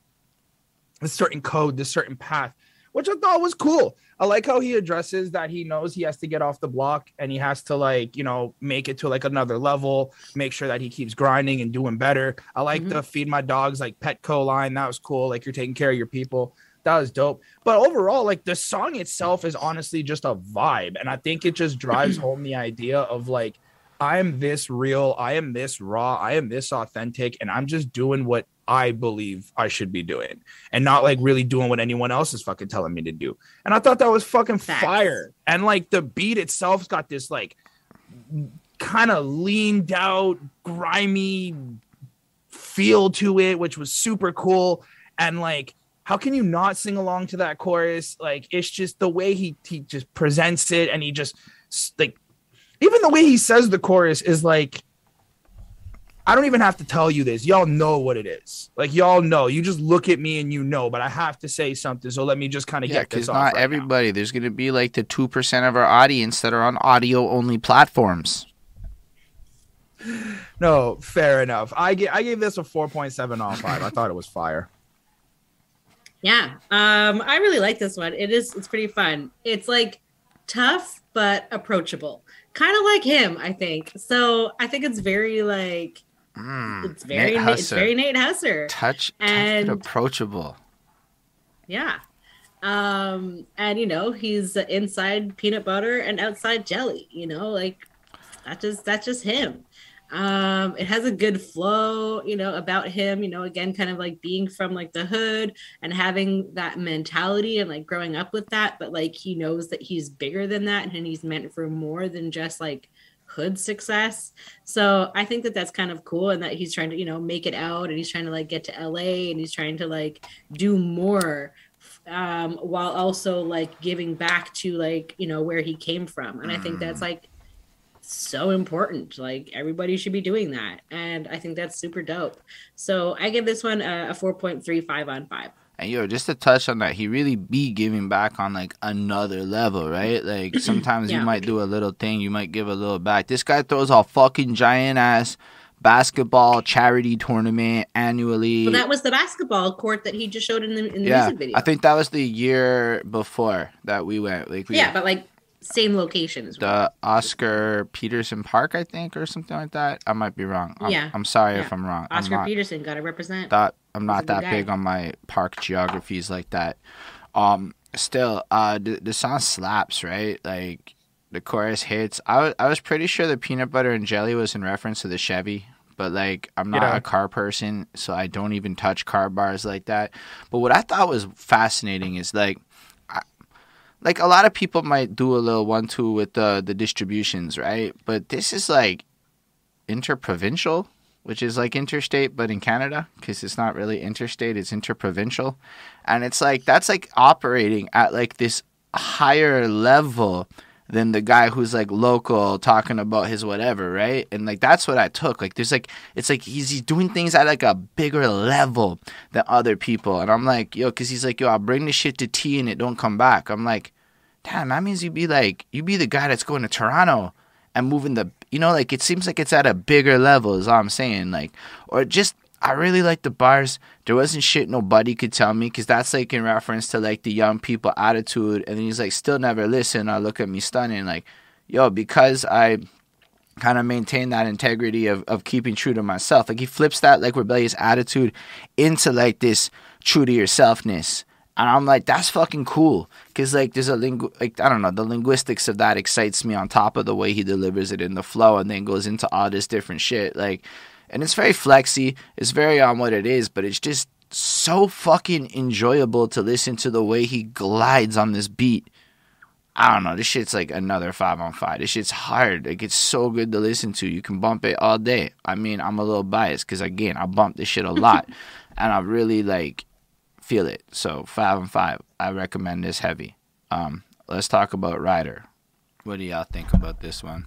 this certain code this certain path which i thought was cool I like how he addresses that he knows he has to get off the block and he has to like, you know, make it to like another level, make sure that he keeps grinding and doing better. I like Mhm. the feed my dogs like Petco line. That was cool. Like you're taking care of your people. That was dope. But overall, like the song itself is honestly just a vibe. And I think it just drives home the idea of like, I am this real, I am this raw, I am this authentic, and I'm just doing what I believe I should be doing and not like really doing what anyone else is fucking telling me to do. And I thought that was fucking Facts. fire. And like the beat itself's got this like kind of leaned out, grimy feel to it, which was super cool. And like how can you not sing along to that chorus? Like it's just the way he he just presents it, and he just like even the way he says the chorus is like I don't even have to tell you this. Y'all know what it is. Like y'all know. You just look at me and you know. But I have to say something. So let me just kind of Yeah, get this off not right now. everybody. There's going to be like the 2% of our audience that are on audio only platforms. No, fair enough. I gave I gave this a four point seven on five. I thought it was fire. Yeah. Um, I really like this one. It is it's pretty fun. It's like tough but approachable. Kind of like him, I think. So I think it's very like Mm, it's very Nate Na- it's very Nate Husser. touch, touch and- but approachable. Yeah. Um, and you know, he's inside peanut butter and outside jelly, you know, like that's just that's just him. Um, it has a good flow, you know, about him, you know, again, kind of like being from like the hood and having that mentality and like growing up with that, but like he knows that he's bigger than that and he's meant for more than just like hood success. So I think that that's kind of cool and that he's trying to, you know, make it out and he's trying to like get to LA and he's trying to like do more um while also like giving back to like, you know, where he came from. And I think that's like so important. Like everybody should be doing that. And I think that's super dope. So I give this one a, a 4.35 on 5. And yo, just to touch on that, he really be giving back on like another level, right? Like sometimes you might do a little thing, you might give a little back. This guy throws a fucking giant ass basketball charity tournament annually. Well, that was the basketball court that he just showed in the in the yeah, music video. I think that was the year before that we went. Like we, yeah, but like same location as well. the Oscar Peterson Park, I think, or something like that. I might be wrong. I'm, Yeah. I'm sorry Yeah. if I'm wrong. Oscar I'm Peterson got to represent. that I'm not good that big on my park geographies like that. Um, still, uh, the, the song slaps, right? Like the chorus hits. I was I was pretty sure the peanut butter and jelly was in reference to the Chevy, but like I'm not Yeah. a car person, so I don't even touch car bars like that. But what I thought was fascinating is like. Like a lot of people might do a little one-two with the the distributions, right? But this is like interprovincial, which is like interstate, but in Canada, because it's not really interstate, it's interprovincial. And it's like, that's like operating at like this higher level than the guy who's like local talking about his whatever, right? And like, that's what I took. Like, there's like, it's like he's, he's doing things at like a bigger level than other people. And I'm like, yo, because he's like, yo, I'll bring this shit to tea and it don't come back. I'm like, damn, that means you'd be like, you'd be the guy that's going to Toronto and moving the you know like it seems like it's at a bigger level is all i'm saying like or just i really like the bars. There wasn't shit nobody could tell me because that's like in reference to like the young people attitude and then he's like still never listen or look at me stunning like yo because i kind of maintain that integrity of, of keeping true to myself. Like he flips that like rebellious attitude into like this true to yourselfness and I'm like, that's fucking cool. Cause like there's a lingu like I don't know, the linguistics of that excites me on top of the way he delivers it in the flow and then goes into all this different shit. Like and it's very flexy, it's very on what it is, but it's just so fucking enjoyable to listen to the way he glides on this beat. I don't know. This shit's like another five on five. This shit's hard. Like it's so good to listen to. You can bump it all day. I mean, I'm a little biased because again, I bump this shit a lot, and I really like feel it. So five and five. I recommend this heavy. Um, let's talk about Ryder. What do y'all think about this one?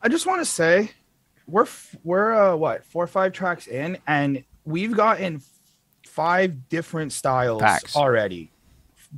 I just want to say, we're f- we're uh, what four or five tracks in, and we've gotten five different styles Facts. already,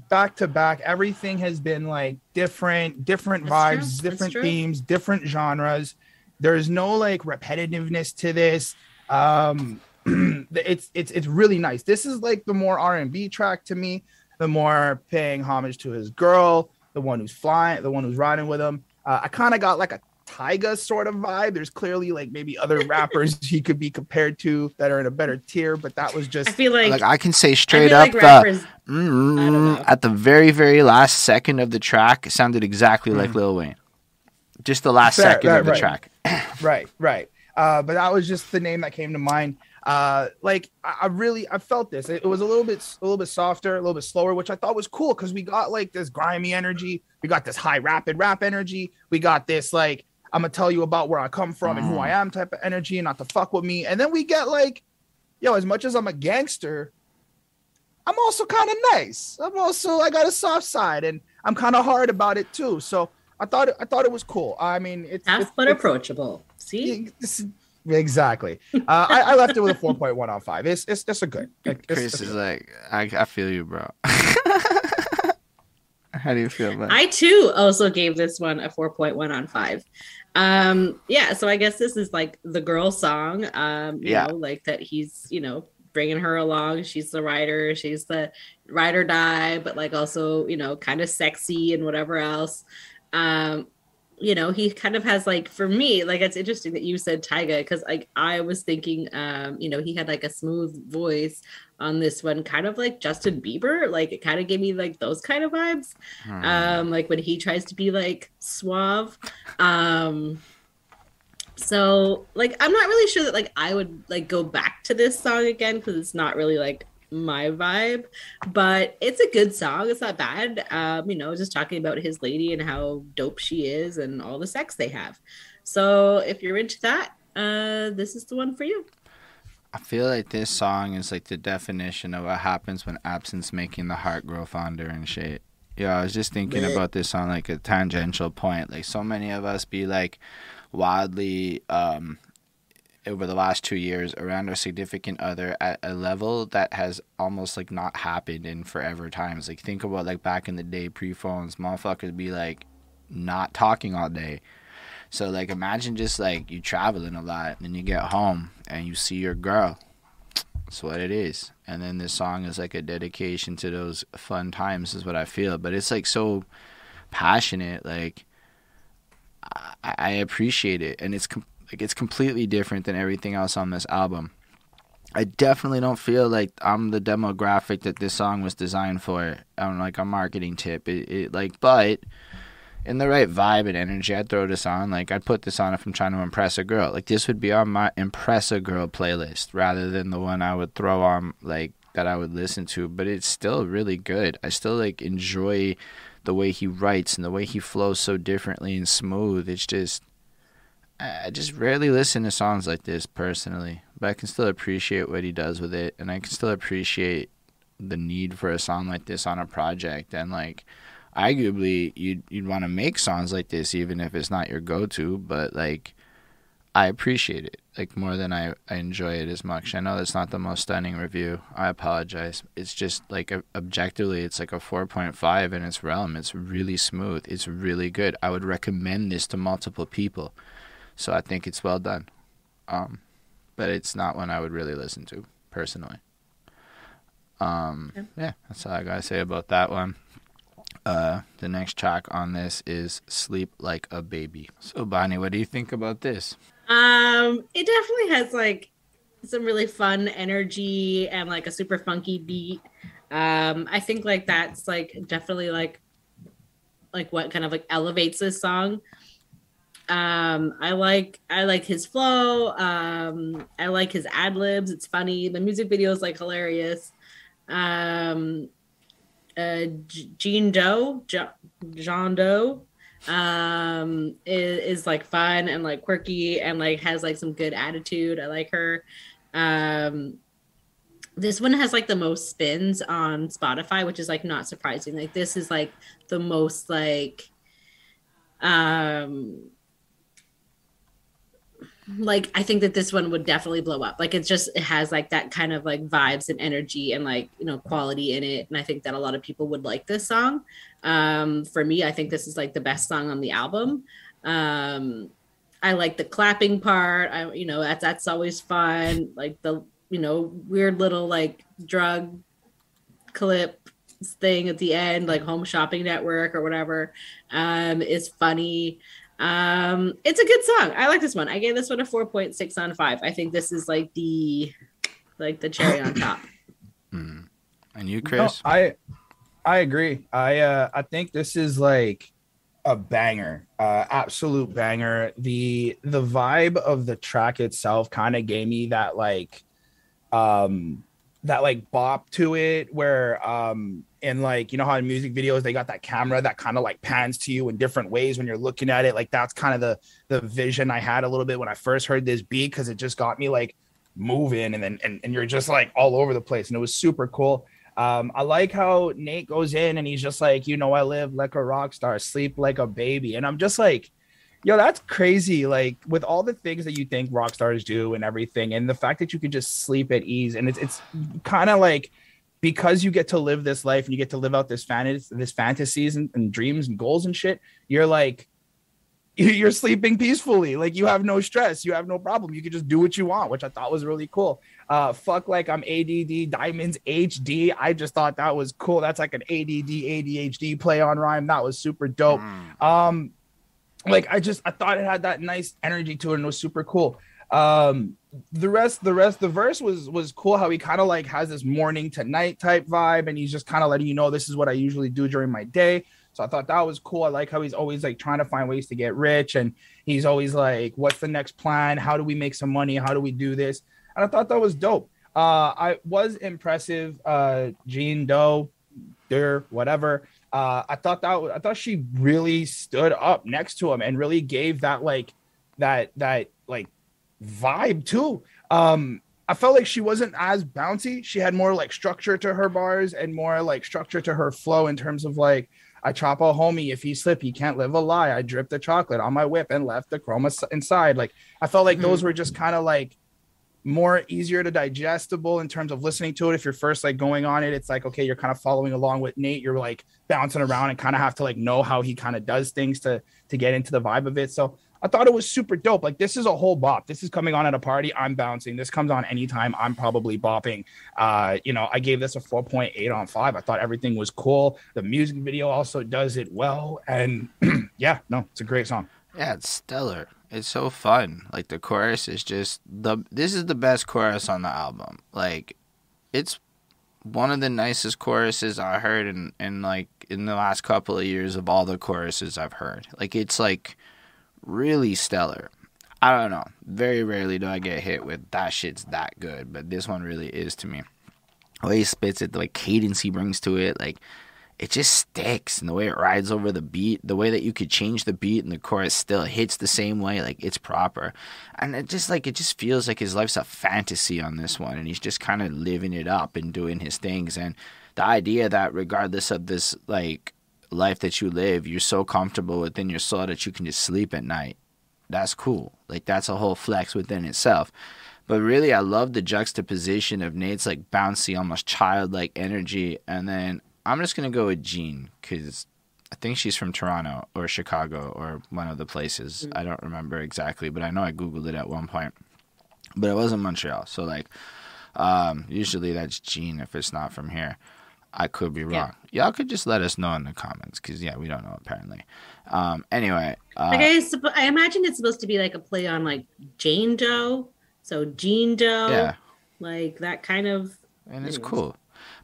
back to back. Everything has been like different, different That's vibes, That's different themes, different genres. There's no like repetitiveness to this. Um, it's it's it's really nice. This is like the more R and B track to me, the more paying homage to his girl, the one who's flying, the one who's riding with him. Uh, I kind of got like a Tyga sort of vibe. There's clearly like maybe other rappers he could be compared to that are in a better tier, but that was just I feel like, Like I can say straight up like the mm, I don't know. at the very very last second of the track it sounded exactly like Lil Wayne. Just the last. Fair, second right, of the right. track. right, right. Uh, but that was just the name that came to mind. Uh, like I, I really I felt this. It, it was a little bit a little bit softer, a little bit slower, which I thought was cool because we got like this grimy energy, we got this high rapid rap energy, we got this like I'm gonna tell you about where I come from and who I am type of energy, and not to fuck with me. And then we get like, yo, as much as I'm a gangster, I'm also kind of nice. I'm also I got a soft side, and I'm kind of hard about it too. So I thought I thought it was cool. I mean, it's it's, but it's- approachable. See, yeah, this is- exactly. Uh, I, I left it with a 4.1 on five. It's it's just a good. It's, Chris it's is good. like, I, I feel you, bro. How do you feel, man? I too also gave this one a 4.1 on 5. Um yeah, so I guess this is like the girl song um you Yeah. know like that he's, you know, bringing her along. She's the writer, she's the ride or die, but like also, you know, kind of sexy and whatever else. Um you know, he kind of has like for me, like it's interesting that you said Tyga because like I was thinking um, you know, he had like a smooth voice on this one, kind of like Justin Bieber. Like it kind of gave me like those kind of vibes Hmm. um like when he tries to be like suave um so like i'm not really sure that like i would like go back to this song again because it's not really like my vibe but it's a good song it's not bad um you know just talking about his lady and how dope she is and all the sex they have so if you're into that uh this is the one for you I feel like this song is like the definition of what happens when absence making the heart grow fonder and shit. Yeah, I was just thinking Yeah. about this on like a tangential point. Like so many of us be like wildly um over the last two years around our significant other at a level that has almost like not happened in forever times. Like think about like back in the day pre phones, motherfuckers be like not talking all day. So like imagine just like you traveling a lot and you get home and you see your girl. That's what it is. And then this song is like a dedication to those fun times is what I feel. But it's like so passionate. Like I, appreciate it, and it's like it's completely different than everything else on this album. I definitely don't feel like I'm the demographic that this song was designed for. On like a marketing tip, it, it like, but in the right vibe and energy, I'd throw this on. Like I'd put this on if I'm trying to impress a girl. Like this would be on my impress a girl playlist rather than the one I would throw on like that I would listen to. But it's still really good. I still like enjoy the way he writes and the way he flows so differently and smooth. It's just I just rarely listen to songs like this personally, but I can still appreciate what he does with it, and I can still appreciate the need for a song like this on a project. And like, arguably, you'd you'd want to make songs like this even if it's not your go-to, but like, I appreciate it like more than I, I enjoy it as much. I know that's not the most stunning review. I apologize. It's just like ob- objectively, it's like a four point five in its realm. It's really smooth. It's really good. I would recommend this to multiple people. So I think it's well done. Um, but it's not one I would really listen to personally. Um, Yeah. yeah, that's all I gotta say about that one. Uh, the next track on this is "Sleep Like a Baby." So, Bonnie, what do you think about this? Um, it definitely has like some really fun energy and like a super funky beat. Um, I think like that's like definitely like like what kind of like elevates this song. Um, I like I like his flow. Um, I like his ad libs. It's funny. The music video is like hilarious. Um, uh, Jean Doe, Jean Doe, um is, is like fun and like quirky and like has like some good attitude i like her um this one has like the most spins on spotify which is like not surprising like this is like the most like um like i think that this one would definitely blow up. Like it's just it has like that kind of like vibes and energy and like you know quality in it. And i think that a lot of people would like this song. Um for me i think this is like the best song on the album. Um i like the clapping part. I you know that's that's always fun. Like the you know weird little like drug clip thing at the end like home shopping network or whatever um is funny um it's a good song i like this one i gave this one a 4.6 on 5 i think this is like the like the cherry on top Mm. And you, No, Chris? I I agree. I uh I think this is like a banger, uh absolute banger. The the vibe of the track itself kind of gave me that like um that like bop to it where um in like you know how in music videos they got that camera that kind of like pans to you in different ways when you're looking at it like that's kind of the the vision I had a little bit when I first heard this beat because it just got me like moving and then and, and you're just like all over the place and it was super cool Um, I like how Nate goes in and he's just like, you know, I live like a rock star, sleep like a baby. And I'm just like, yo, that's crazy. Like with all the things that you think rock stars do and everything, and the fact that you can just sleep at ease. And it's it's kind of like because you get to live this life and you get to live out this fantasy, this fantasies and, and dreams and goals and shit, you're like you're sleeping peacefully. Like you have no stress, you have no problem. You can just do what you want, which I thought was really cool. Uh, fuck like I'm ADD Diamonds HD. I just thought that was cool. That's like an ADD ADHD play on rhyme. That was super dope. Mm. Um, like I just I thought it had that nice energy to it and it was super cool. Um, the rest, the rest, the verse was was cool. How he kind of like has this morning to night type vibe, and he's just kind of letting you know this is what I usually do during my day. So I thought that was cool. I like how he's always like trying to find ways to get rich, and he's always like, "What's the next plan? How do we make some money? How do we do this?" And I thought that was dope. Uh, I was impressive. Uh, Jean Doe, there, whatever. Uh, I thought that I thought she really stood up next to him and really gave that like that that like vibe too. Um, I felt like she wasn't as bouncy. She had more like structure to her bars and more like structure to her flow in terms of like I chop a homie. If he slip, he can't live a lie. I dripped the chocolate on my whip and left the chroma inside. Like I felt like mm-hmm. those were just kind of like more easier to digestible in terms of listening to it. If you're first like going on it, it's like okay, you're kind of following along with Nate. You're like bouncing around and kind of have to like know how he kind of does things to to get into the vibe of it. So I thought it was super dope. Like this is a whole bop. This is coming on at a party. I'm bouncing. This comes on anytime. I'm probably bopping. Uh, you know, I gave this a 4.8 on five. I thought everything was cool. The music video also does it well. And yeah, no, it's a great song. Yeah, it's stellar. It's so fun. Like the chorus is just the this is the best chorus on the album. Like it's one of the nicest choruses I heard in, in like in the last couple of years of all the choruses I've heard. Like it's like really stellar. I don't know. Very rarely do I get hit with that shit's that good, but this one really is to me. The way he spits it, the way cadence he brings to it, like it just sticks and the way it rides over the beat, the way that you could change the beat and the chorus still hits the same way, like it's proper. And it just like it just feels like his life's a fantasy on this one and he's just kind of living it up and doing his things and the idea that regardless of this like life that you live, you're so comfortable within your soul that you can just sleep at night. That's cool. Like that's a whole flex within itself. But really, I love the juxtaposition of Nate's like bouncy, almost childlike energy, and then I'm just gonna go with Jean because I think she's from Toronto or Chicago or one of the places. Mm-hmm. I don't remember exactly, but I know I googled it at one point. But it wasn't Montreal, so like, um, usually that's Jean if it's not from here. I could be wrong. Yeah. Y'all could just let us know in the comments because yeah, we don't know apparently. Um, anyway, uh, like I, I imagine it's supposed to be like a play on like Jane Doe, so Jean Doe, yeah, like that kind of. And it's cool.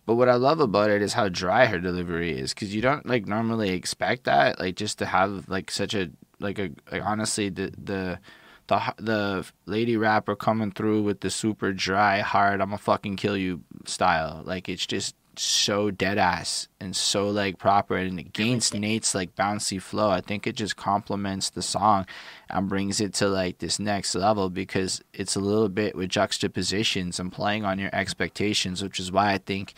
But what I love about it is how dry her delivery is because you don't like normally expect that, like just to have like such a like a like, honestly the the the the lady rapper coming through with the super dry hard I'm gonna fucking kill you style. Like it's just so dead ass and so like proper and against Nate's like bouncy flow. I think it just complements the song and brings it to like this next level because it's a little bit with juxtapositions and playing on your expectations, which is why I think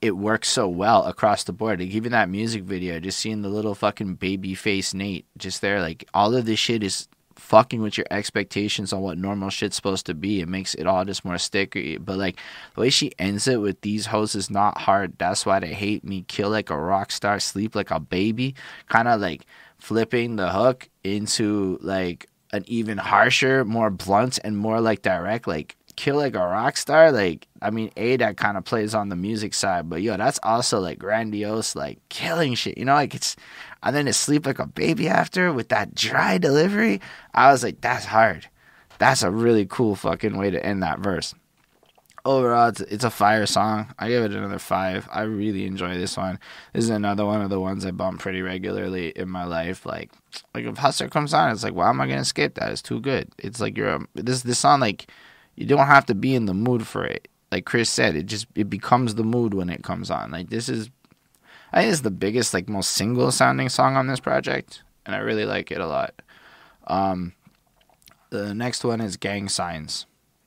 it works so well across the board. Like even that music video, just seeing the little fucking baby face Nate just there, like all of this shit is fucking with your expectations on what normal shit's supposed to be. It makes it all just more sticky. But like the way she ends it with these hoes is not hard. That's why they hate me. Kill like a rock star, sleep like a baby. Kind of like flipping the hook into like an even harsher, more blunt and more like direct, like kill like a rock star. Like I mean, a that kind of plays on the music side, but yo, that's also like grandiose, like killing shit. You know, like it's and then to sleep like a baby after with that dry delivery. I was like, that's hard. That's a really cool fucking way to end that verse. Overall, it's, it's a fire song. I give it another five. I really enjoy this one. This is another one of the ones I bump pretty regularly in my life. Like, like if Husser comes on, it's like, why am I gonna skip that? It's too good. It's like you're a, this this song like you don't have to be in the mood for it. Like Chris said, it just it becomes the mood when it comes on. Like this is I think it's the biggest, like most single sounding song on this project, and I really like it a lot. Um, the next one is Gang Signs.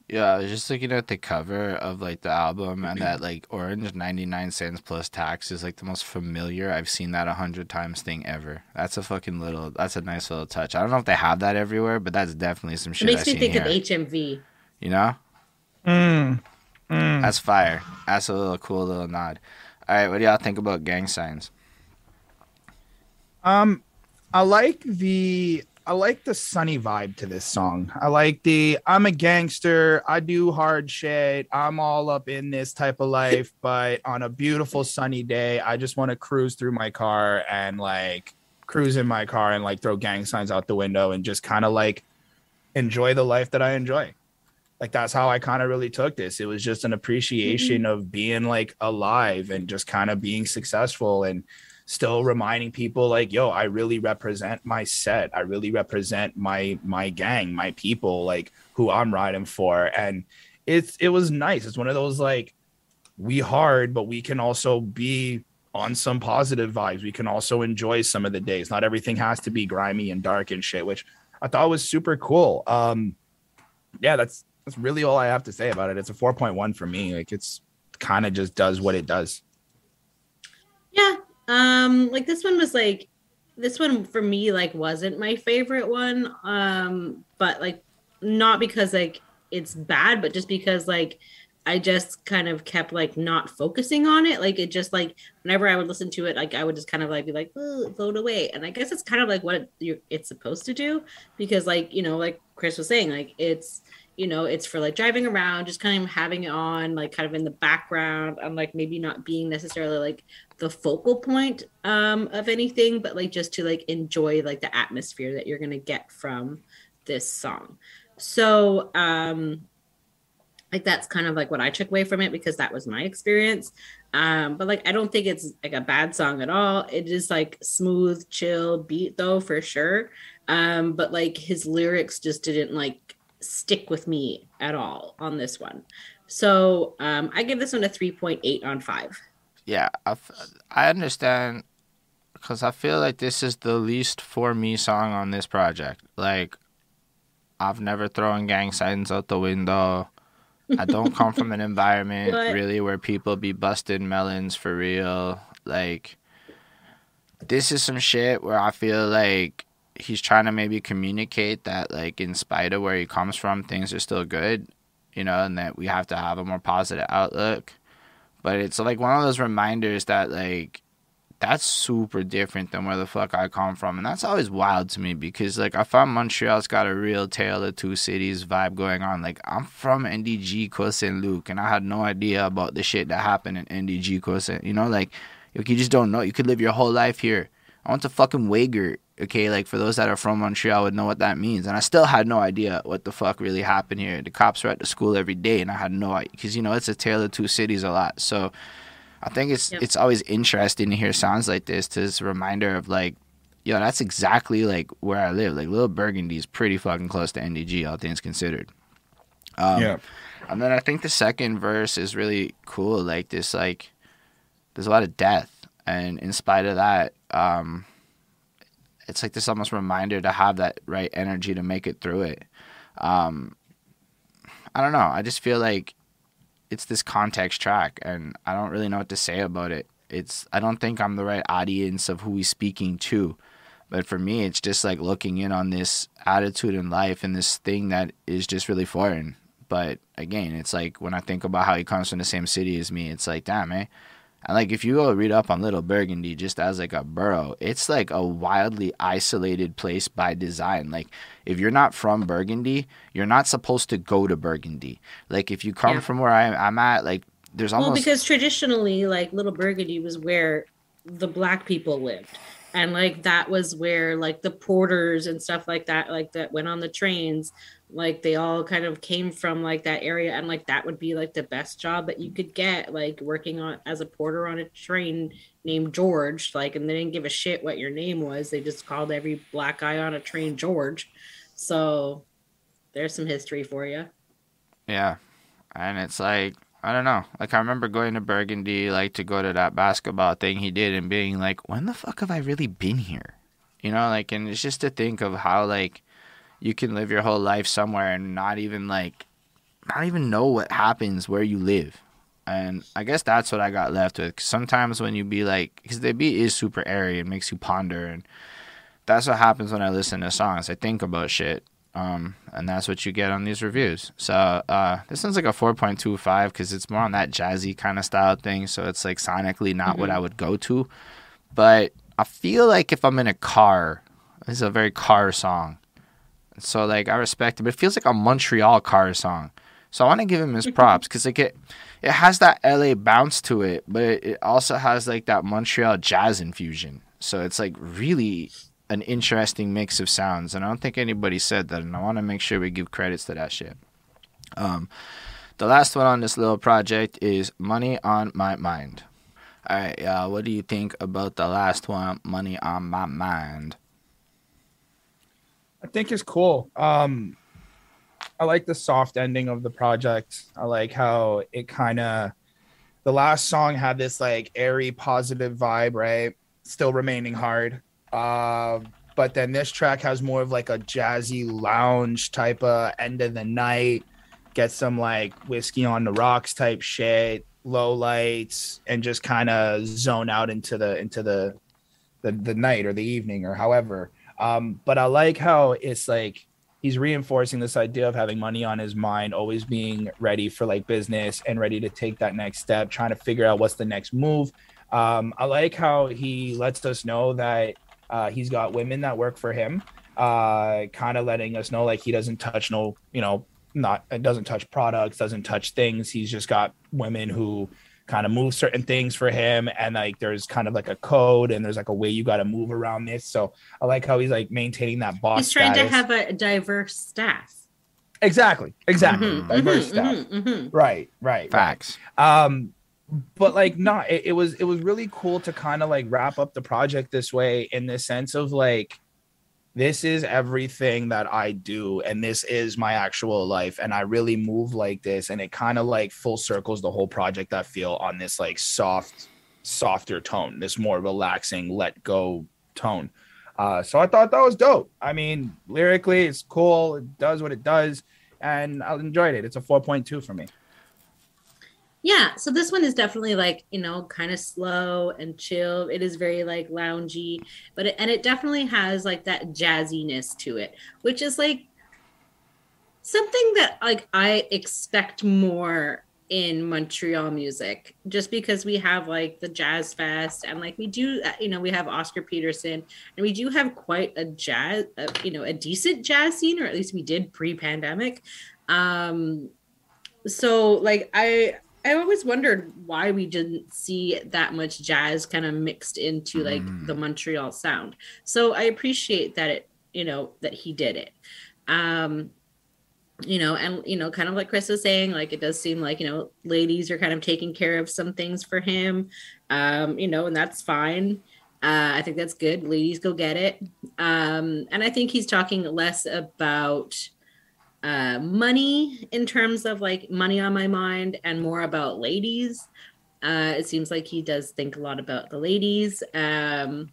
Yeah, I was just looking at the cover of like the album and that like orange 99 cents plus tax is like the most familiar I've seen that a hundred times thing ever. That's a fucking little that's a nice little touch. I don't know if they have that everywhere, but that's definitely some It shit makes I've me seen think here. of HMV. you know? Mm. Mm. That's fire. That's a little cool little nod. All right, what do y'all think about gang signs? Um, I like the I like the sunny vibe to this song. I like the I'm a gangster. I do hard shit. I'm all up in this type of life, but on a beautiful sunny day, I just want to cruise through my car and like cruise in my car and like throw gang signs out the window and just kind of like enjoy the life that I enjoy. Like that's how I kind of really took this. It was just an appreciation of being like alive and just kind of being successful and still reminding people like yo i really represent my set. I really represent my my gang my people like who i'm riding for. And it's it was nice. It's one of those like we hard but we can also be on some positive vibes. We can also enjoy some of the days. Not everything has to be grimy and dark and shit which i thought was super cool. Um yeah that's that's really all i have to say about it it's a 4.1 for me like it's kind of just does what it does Yeah. Um, like this one was like this one for me like wasn't my favorite one. Um, but like not because like it's bad, but just because like I just kind of kept like not focusing on it. Like it just like whenever I would listen to it, like I would just kind of like be like "Ugh, float away. And I guess it's kind of like what it, it's supposed to do because like you know like Chris was saying like it's you know it's for like driving around, just kind of having it on like kind of in the background and like maybe not being necessarily like the focal point um, of anything, but like just to like enjoy like the atmosphere that you're gonna get from this song. So um like that's kind of like what I took away from it because that was my experience. Um, but like I don't think it's like a bad song at all. It is like smooth, chill beat though for sure. Um, but like his lyrics just didn't like stick with me at all on this one. So um, I give this one a 3.8 on 5. Yeah, I understand because I feel like this is the least for me song on this project. Like, I've never thrown gang signs out the window. I don't come from an environment What? really where people be busting melons for real. Like, this is some shit where I feel like he's trying to maybe communicate that, like, in spite of where he comes from, things are still good, you know, and that we have to have a more positive outlook but it's like one of those reminders that like that's super different than where the fuck I come from, and that's always wild to me because like I found Montreal's got a real tale of two cities vibe going on. Like I'm from NDG, Côte Saint Luc, and I had no idea about the shit that happened in NDG, Côte. You know, like like, you just don't know. You could live your whole life here. I went to fucking Wagar. Okay, like for those that are from Montreal would know what that means, and I still had no idea what the fuck really happened here. The cops were at the school every day, and I had no idea because you know it's a tale of two cities a lot. So I think it's Yep. it's always interesting to hear sounds like this. To this reminder of like, yo, that's exactly like where I live. Like Little Burgundy is pretty fucking close to NDG, all things considered. Um, and then I think the second verse is really cool. Like this, like there's a lot of death, and in spite of that, um, it's like this almost reminder to have that right energy to make it through it. Um, I don't know. I just feel like it's this context track, and I don't really know what to say about it. It's I don't think I'm the right audience of who he's speaking to. But for me, it's just like looking in on this attitude in life and this thing that is just really foreign. But again, it's like when I think about how he comes from the same city as me, it's like, damn, eh? And like if you go read up on Little Burgundy just as like a borough, it's like a wildly isolated place by design. Like if you're not from Burgundy, you're not supposed to go to Burgundy. Like if you come Yeah. from where I'm, I'm at, like there's almost Well, because traditionally, like Little Burgundy was where the black people lived. And like that was where like the porters and stuff like that, like that went on the trains, like they all kind of came from like that area. And like that would be like the best job that you could get, like working on as a porter on a train named George. Like, and they didn't give a shit what your name was. They just called every black guy on a train George. So there's some history for you. Yeah. And it's like, I don't know. Like, I remember going to Burgundy, like, to go to that basketball thing he did and being like, when the fuck have I really been here? You know, like, and it's just to think of how, like, you can live your whole life somewhere and not even, like, not even know what happens where you live. And I guess that's what I got left with. 'Cause sometimes when you be like, because the beat is super airy, it makes you ponder, and that's what happens when I listen to songs. I think about shit, um, and that's what you get on these reviews. So uh, this one's like a four point two five because it's more on that jazzy kind of style thing. So it's like sonically not what I would go to, but I feel like if I'm in a car, this is a very car song. So like I respect it, but it feels like a Montreal car song. So I want to give him his props because like it, it has that LA bounce to it, but it, it also has like that Montreal jazz infusion. So it's like really an interesting mix of sounds, and I don't think anybody said that, and I want to make sure we give credits to that shit. Um, the last one on this little project is "Money on My Mind." All right, uh, what do you think about the last one, "Money on My Mind"? I think is cool. Um, I like the soft ending of the project. I like how it kind of the last song had this like airy, positive vibe, right? Still remaining hard. Uh, but then this track has more of like a jazzy lounge type of end of the night. Get some like whiskey on the rocks type shit, low lights, and just kind of zone out into the into the the the night or the evening or however. Um, but I like how it's like he's reinforcing this idea of having money on his mind, always being ready for like business and ready to take that next step, trying to figure out what's the next move. Um, I like how he lets us know that uh, he's got women that work for him, uh, kind of letting us know like he doesn't touch no, you know, not doesn't touch products, doesn't touch things. He's just got women who kind of move certain things for him and like there's kind of like a code and there's like a way you got to move around this so i like how he's like maintaining that boss He's trying status. to have a diverse staff. exactly exactly Mhm, diverse mhm, stuff mhm, mhm. right right right. Facts. um but like not it, it was it was really cool to kind of like wrap up the project this way in the sense of like this is everything that I do and this is my actual life and I really move like this and it kind of like full circles the whole project I feel on this like soft softer tone this more relaxing let go tone. Uh so I thought that was dope. I mean lyrically it's cool it does what it does and I enjoyed it. It's a 4.2 for me Yeah, so this one is definitely like, you know, kind of slow and chill. It is very like loungy, but it, and it definitely has like that jazziness to it, which is like something that like I expect more in Montreal music just because we have like the jazz fest and like we do uh, you know we have Oscar Peterson and we do have quite a jazz uh, you know a decent jazz scene or at least we did pre-pandemic um so like I I always wondered why we didn't see that much jazz kind of mixed into like Mm. the Montreal sound. So I appreciate that it, you know, that he did it. Um, you know, and you know, kind of like Chris was saying, like it does seem like, you know, ladies are kind of taking care of some things for him. Um, you know, and that's fine. Uh, I think that's good. Ladies go get it. Um, and I think he's talking less about uh, money in terms of like money on my mind and more about ladies. Uh, it seems like he does think a lot about the ladies um,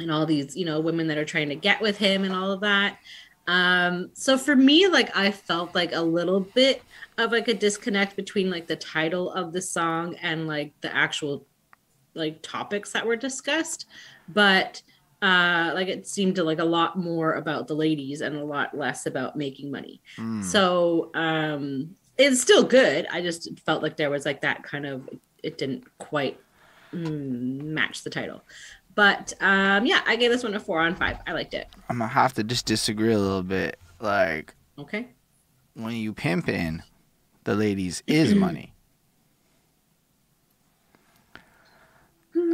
and all these, you know, women that are trying to get with him and all of that. Um, so for me, like I felt like a little bit of like a disconnect between like the title of the song and like the actual like topics that were discussed. But uh like it seemed to like a lot more about the ladies and a lot less about making money Mm. so um it's still good i just felt like there was like that kind of it didn't quite mm, match the title but um yeah i gave this one a four on five i liked it I'm gonna have to just disagree a little bit. Like okay when you pimping, the ladies is money.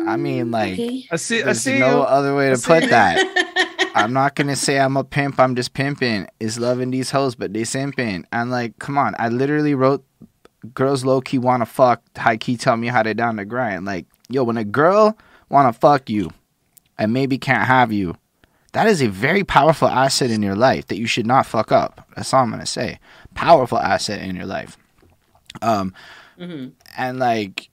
I mean, like, okay I see. I there's see. no you. other way to see put that. I'm not gonna say I'm a pimp. I'm just pimping. Is loving these hoes, but they simping. And like, come on. I literally wrote, "Girls low key wanna fuck, high key tell me how they down the grind." Like, yo, when a girl wanna fuck you, and maybe can't have you, that is a very powerful asset in your life that you should not fuck up. That's all I'm gonna say. Powerful asset in your life. Um, Mhm. and like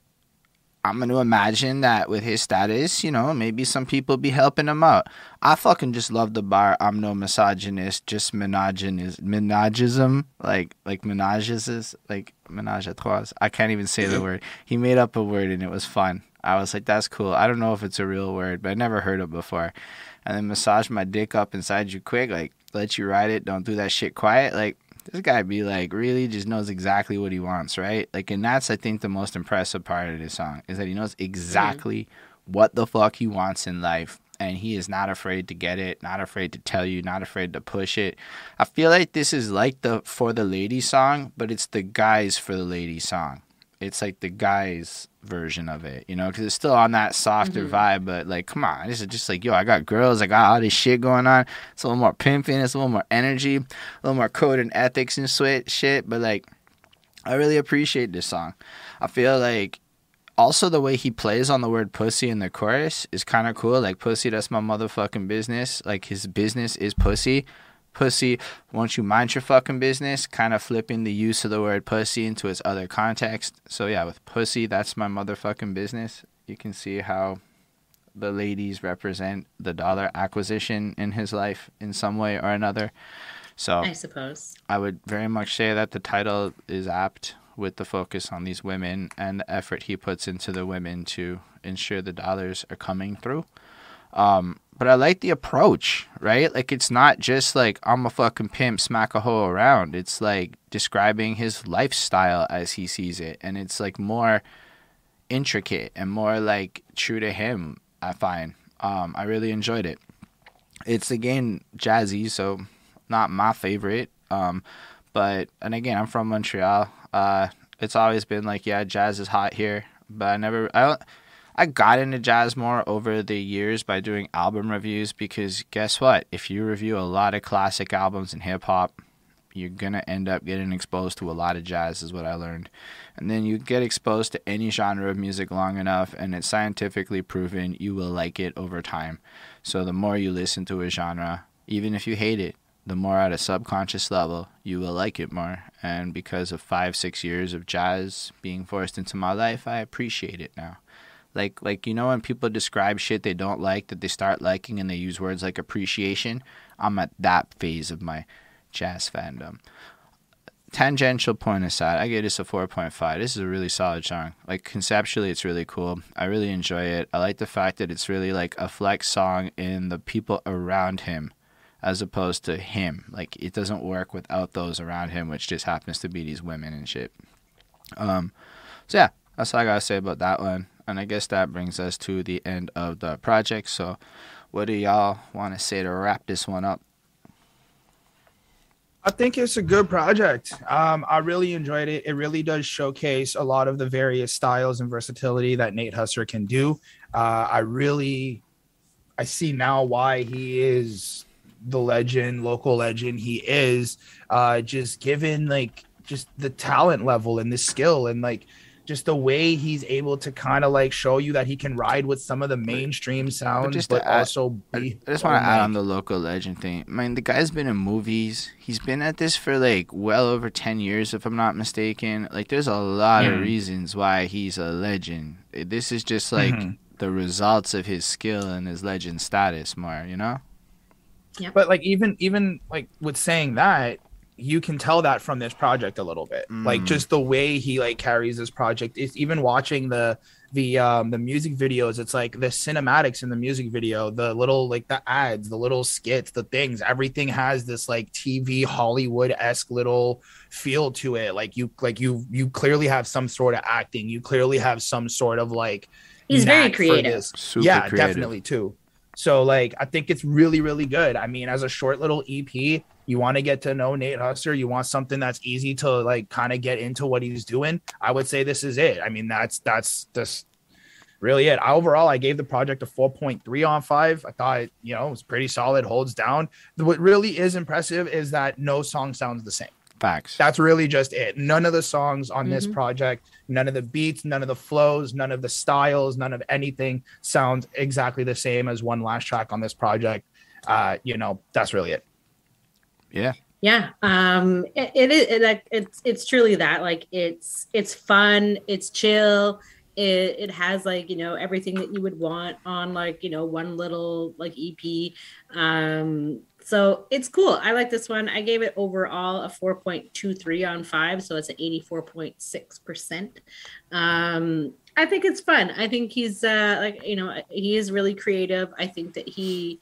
I'm going to imagine that with his status, you know, maybe some people be helping him out. I fucking just love the bar. I'm no misogynist, just menagin menagism, like like menages like menage a trois. I can't even say the mm-hmm. word. He made up a word and it was fun. I was like, that's cool. I don't know if it's a real word, but I never heard it before. And then massage my dick up inside you quick, like let you ride it. Don't do that shit quiet. Like this guy be like really just knows exactly what he wants, right? Like, and that's I think the most impressive part of this song is that he knows exactly mm-hmm. what the fuck he wants in life, and he is not afraid to get it, not afraid to tell you, not afraid to push it. I feel like this is like the for the lady song, but it's the guys for the lady song it's like the guys version of it, you know, because it's still on that softer mm-hmm. vibe. But like, come on, this is just like, yo, I got girls, I got all this shit going on. It's a little more pimping, it's a little more energy, a little more code and ethics and sweat shit. But like, I really appreciate this song. I feel like also the way he plays on the word pussy in the chorus is kind of cool. Like, pussy, that's my motherfucking business. Like, his business is pussy pussy, won't you mind your fucking business? Kind of flipping the use of the word pussy into its other context. So yeah, with pussy, that's my motherfucking business. You can see how the ladies represent the dollar acquisition in his life in some way or another. So I suppose I would very much say that the title is apt with the focus on these women and the effort he puts into the women to ensure the dollars are coming through. Um, but I like the approach, right? Like it's not just like I'm a fucking pimp, smack a hoe around. It's like describing his lifestyle as he sees it, and it's like more intricate and more like true to him. I find. Um, I really enjoyed it. It's again jazzy, so not my favorite. Um, but and again, I'm from Montreal. Uh, it's always been like, yeah, jazz is hot here, but I never. I don't. I got into jazz more over the years by doing album reviews because guess what? If you review a lot of classic albums in hip hop, you're going to end up getting exposed to a lot of jazz, is what I learned. And then you get exposed to any genre of music long enough, and it's scientifically proven you will like it over time. So the more you listen to a genre, even if you hate it, the more at a subconscious level you will like it more. And because of five, six years of jazz being forced into my life, I appreciate it now. Like like you know when people describe shit they don't like that they start liking and they use words like appreciation. I'm at that phase of my jazz fandom. Tangential point aside, I give this a 4.5. This is a really solid song. Like conceptually, it's really cool. I really enjoy it. I like the fact that it's really like a flex song in the people around him, as opposed to him. Like it doesn't work without those around him, which just happens to be these women and shit. Um, so yeah, that's all I gotta say about that one. And I guess that brings us to the end of the project. So, what do y'all want to say to wrap this one up? I think it's a good project. Um, I really enjoyed it. It really does showcase a lot of the various styles and versatility that Nate Husser can do. Uh, I really, I see now why he is the legend, local legend he is. Uh, just given like just the talent level and the skill and like just the way he's able to kind of like show you that he can ride with some of the mainstream sounds, but, but add, also be. I just want to add on the local legend thing. I mean, the guy's been in movies. He's been at this for like well over ten years, if I'm not mistaken. Like, there's a lot mm. of reasons why he's a legend. This is just like mm-hmm. the results of his skill and his legend status, more. You know. Yeah. But like even even like with saying that, you can tell that from this project a little bit. Mm. like just the way he like carries this project. Is even watching the the um the music videos it's like the cinematics in the music video the little like the ads the little skits the things everything has this like tv hollywood-esque little feel to it. Like you like you you clearly have some sort of acting. You clearly have some sort of like he's very creative. yeah creative. definitely too so like I think it's really really good. I mean, as a short little EP, you want to get to know Nate Husser, you want something that's easy to like kind of get into what he's doing. I would say this is it. I mean, that's that's just really it. Overall, I gave the project a 4.3 on 5. I thought, you know, it was pretty solid, holds down. What really is impressive is that no song sounds the same. Facts. That's really just it. None of the songs on mm-hmm. this project, none of the beats, none of the flows, none of the styles, none of anything sounds exactly the same as one last track on this project. Uh, you know, that's really it. Yeah. Yeah. Um, it, it is it, it's it's truly that. Like it's it's fun, it's chill, It, it has like you know everything that you would want on like you know one little like ep um so it's cool. I like this one. I gave it overall a 4.23 on 5 so it's an 84.6% um i think it's fun. I think he's uh like you know he is really creative. I think that he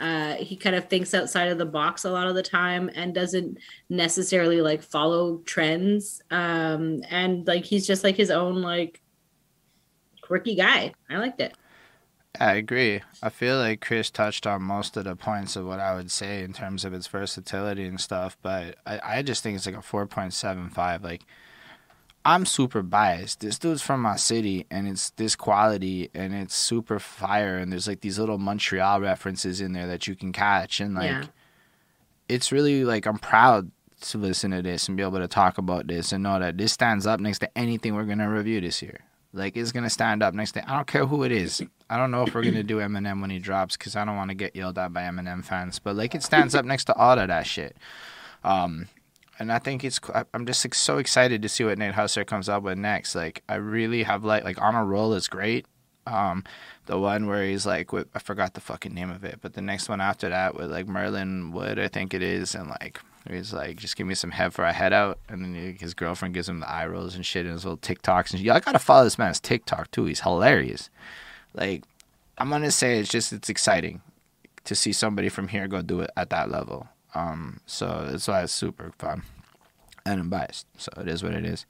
uh, he kind of thinks outside of the box a lot of the time and doesn't necessarily like follow trends. Um and like he's just like his own like quirky guy. I liked it I agree. I feel like Chris touched on most of the points of what I would say in terms of its versatility and stuff, but I, I just think it's like a 4.75. Like, I'm super biased. This dude's from my city, and it's this quality, and it's super fire, and there's like these little Montreal references in there that you can catch, and like, Yeah. it's really like I'm proud to listen to this and be able to talk about this and know that this stands up next to anything we're gonna review this year. Like, is gonna stand up next to. I don't care who it is. I don't know if we're gonna do Eminem when he drops because I don't want to get yelled at by Eminem fans, but like, it stands up next to all of that shit. Um, and I think it's I'm just like, so excited to see what Nate Husser comes up with next. Like I really have like like on a roll is great. Um, the one where he's like with I forgot the fucking name of it, but the next one after that with like Merlyn Wood I think it is, and like he's like just give me some head for a head out, and then his girlfriend gives him the eye rolls and shit and his little TikToks and shit. I gotta follow this man's TikTok too. He's hilarious. Like I'm gonna say it's just it's exciting to see somebody from here go do it at that level. Um, so that's why it's super fun and I'm biased. So it is what it is.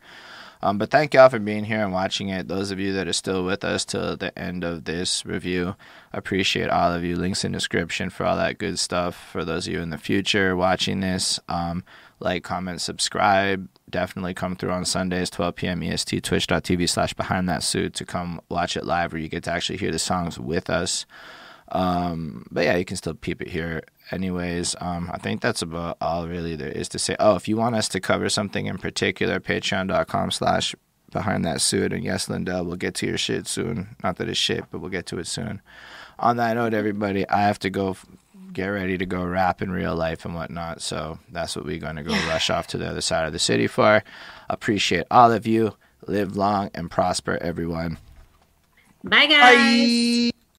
Um, but thank y'all for being here and watching it. Those of you that are still with us till the end of this review, appreciate all of you. Links in description for all that good stuff. For those of you in the future watching this, um, like, comment, subscribe. Definitely come through on Sundays, 12 p.m. EST, twitch.tv slash behind that suit to come watch it live where you get to actually hear the songs with us. Um, but yeah, you can still peep it here. Anyways, um, I think that's about all really there is to say. Oh, if you want us to cover something in particular, patreon.com slash behind that suit. And yes, Lindell, we'll get to your shit soon. Not that it's shit, but we'll get to it soon. On that note, everybody, I have to go f- get ready to go rap in real life and whatnot. So that's what we're going to go rush off to the other side of the city for. Appreciate all of you. Live long and prosper, everyone. bye guys Bye.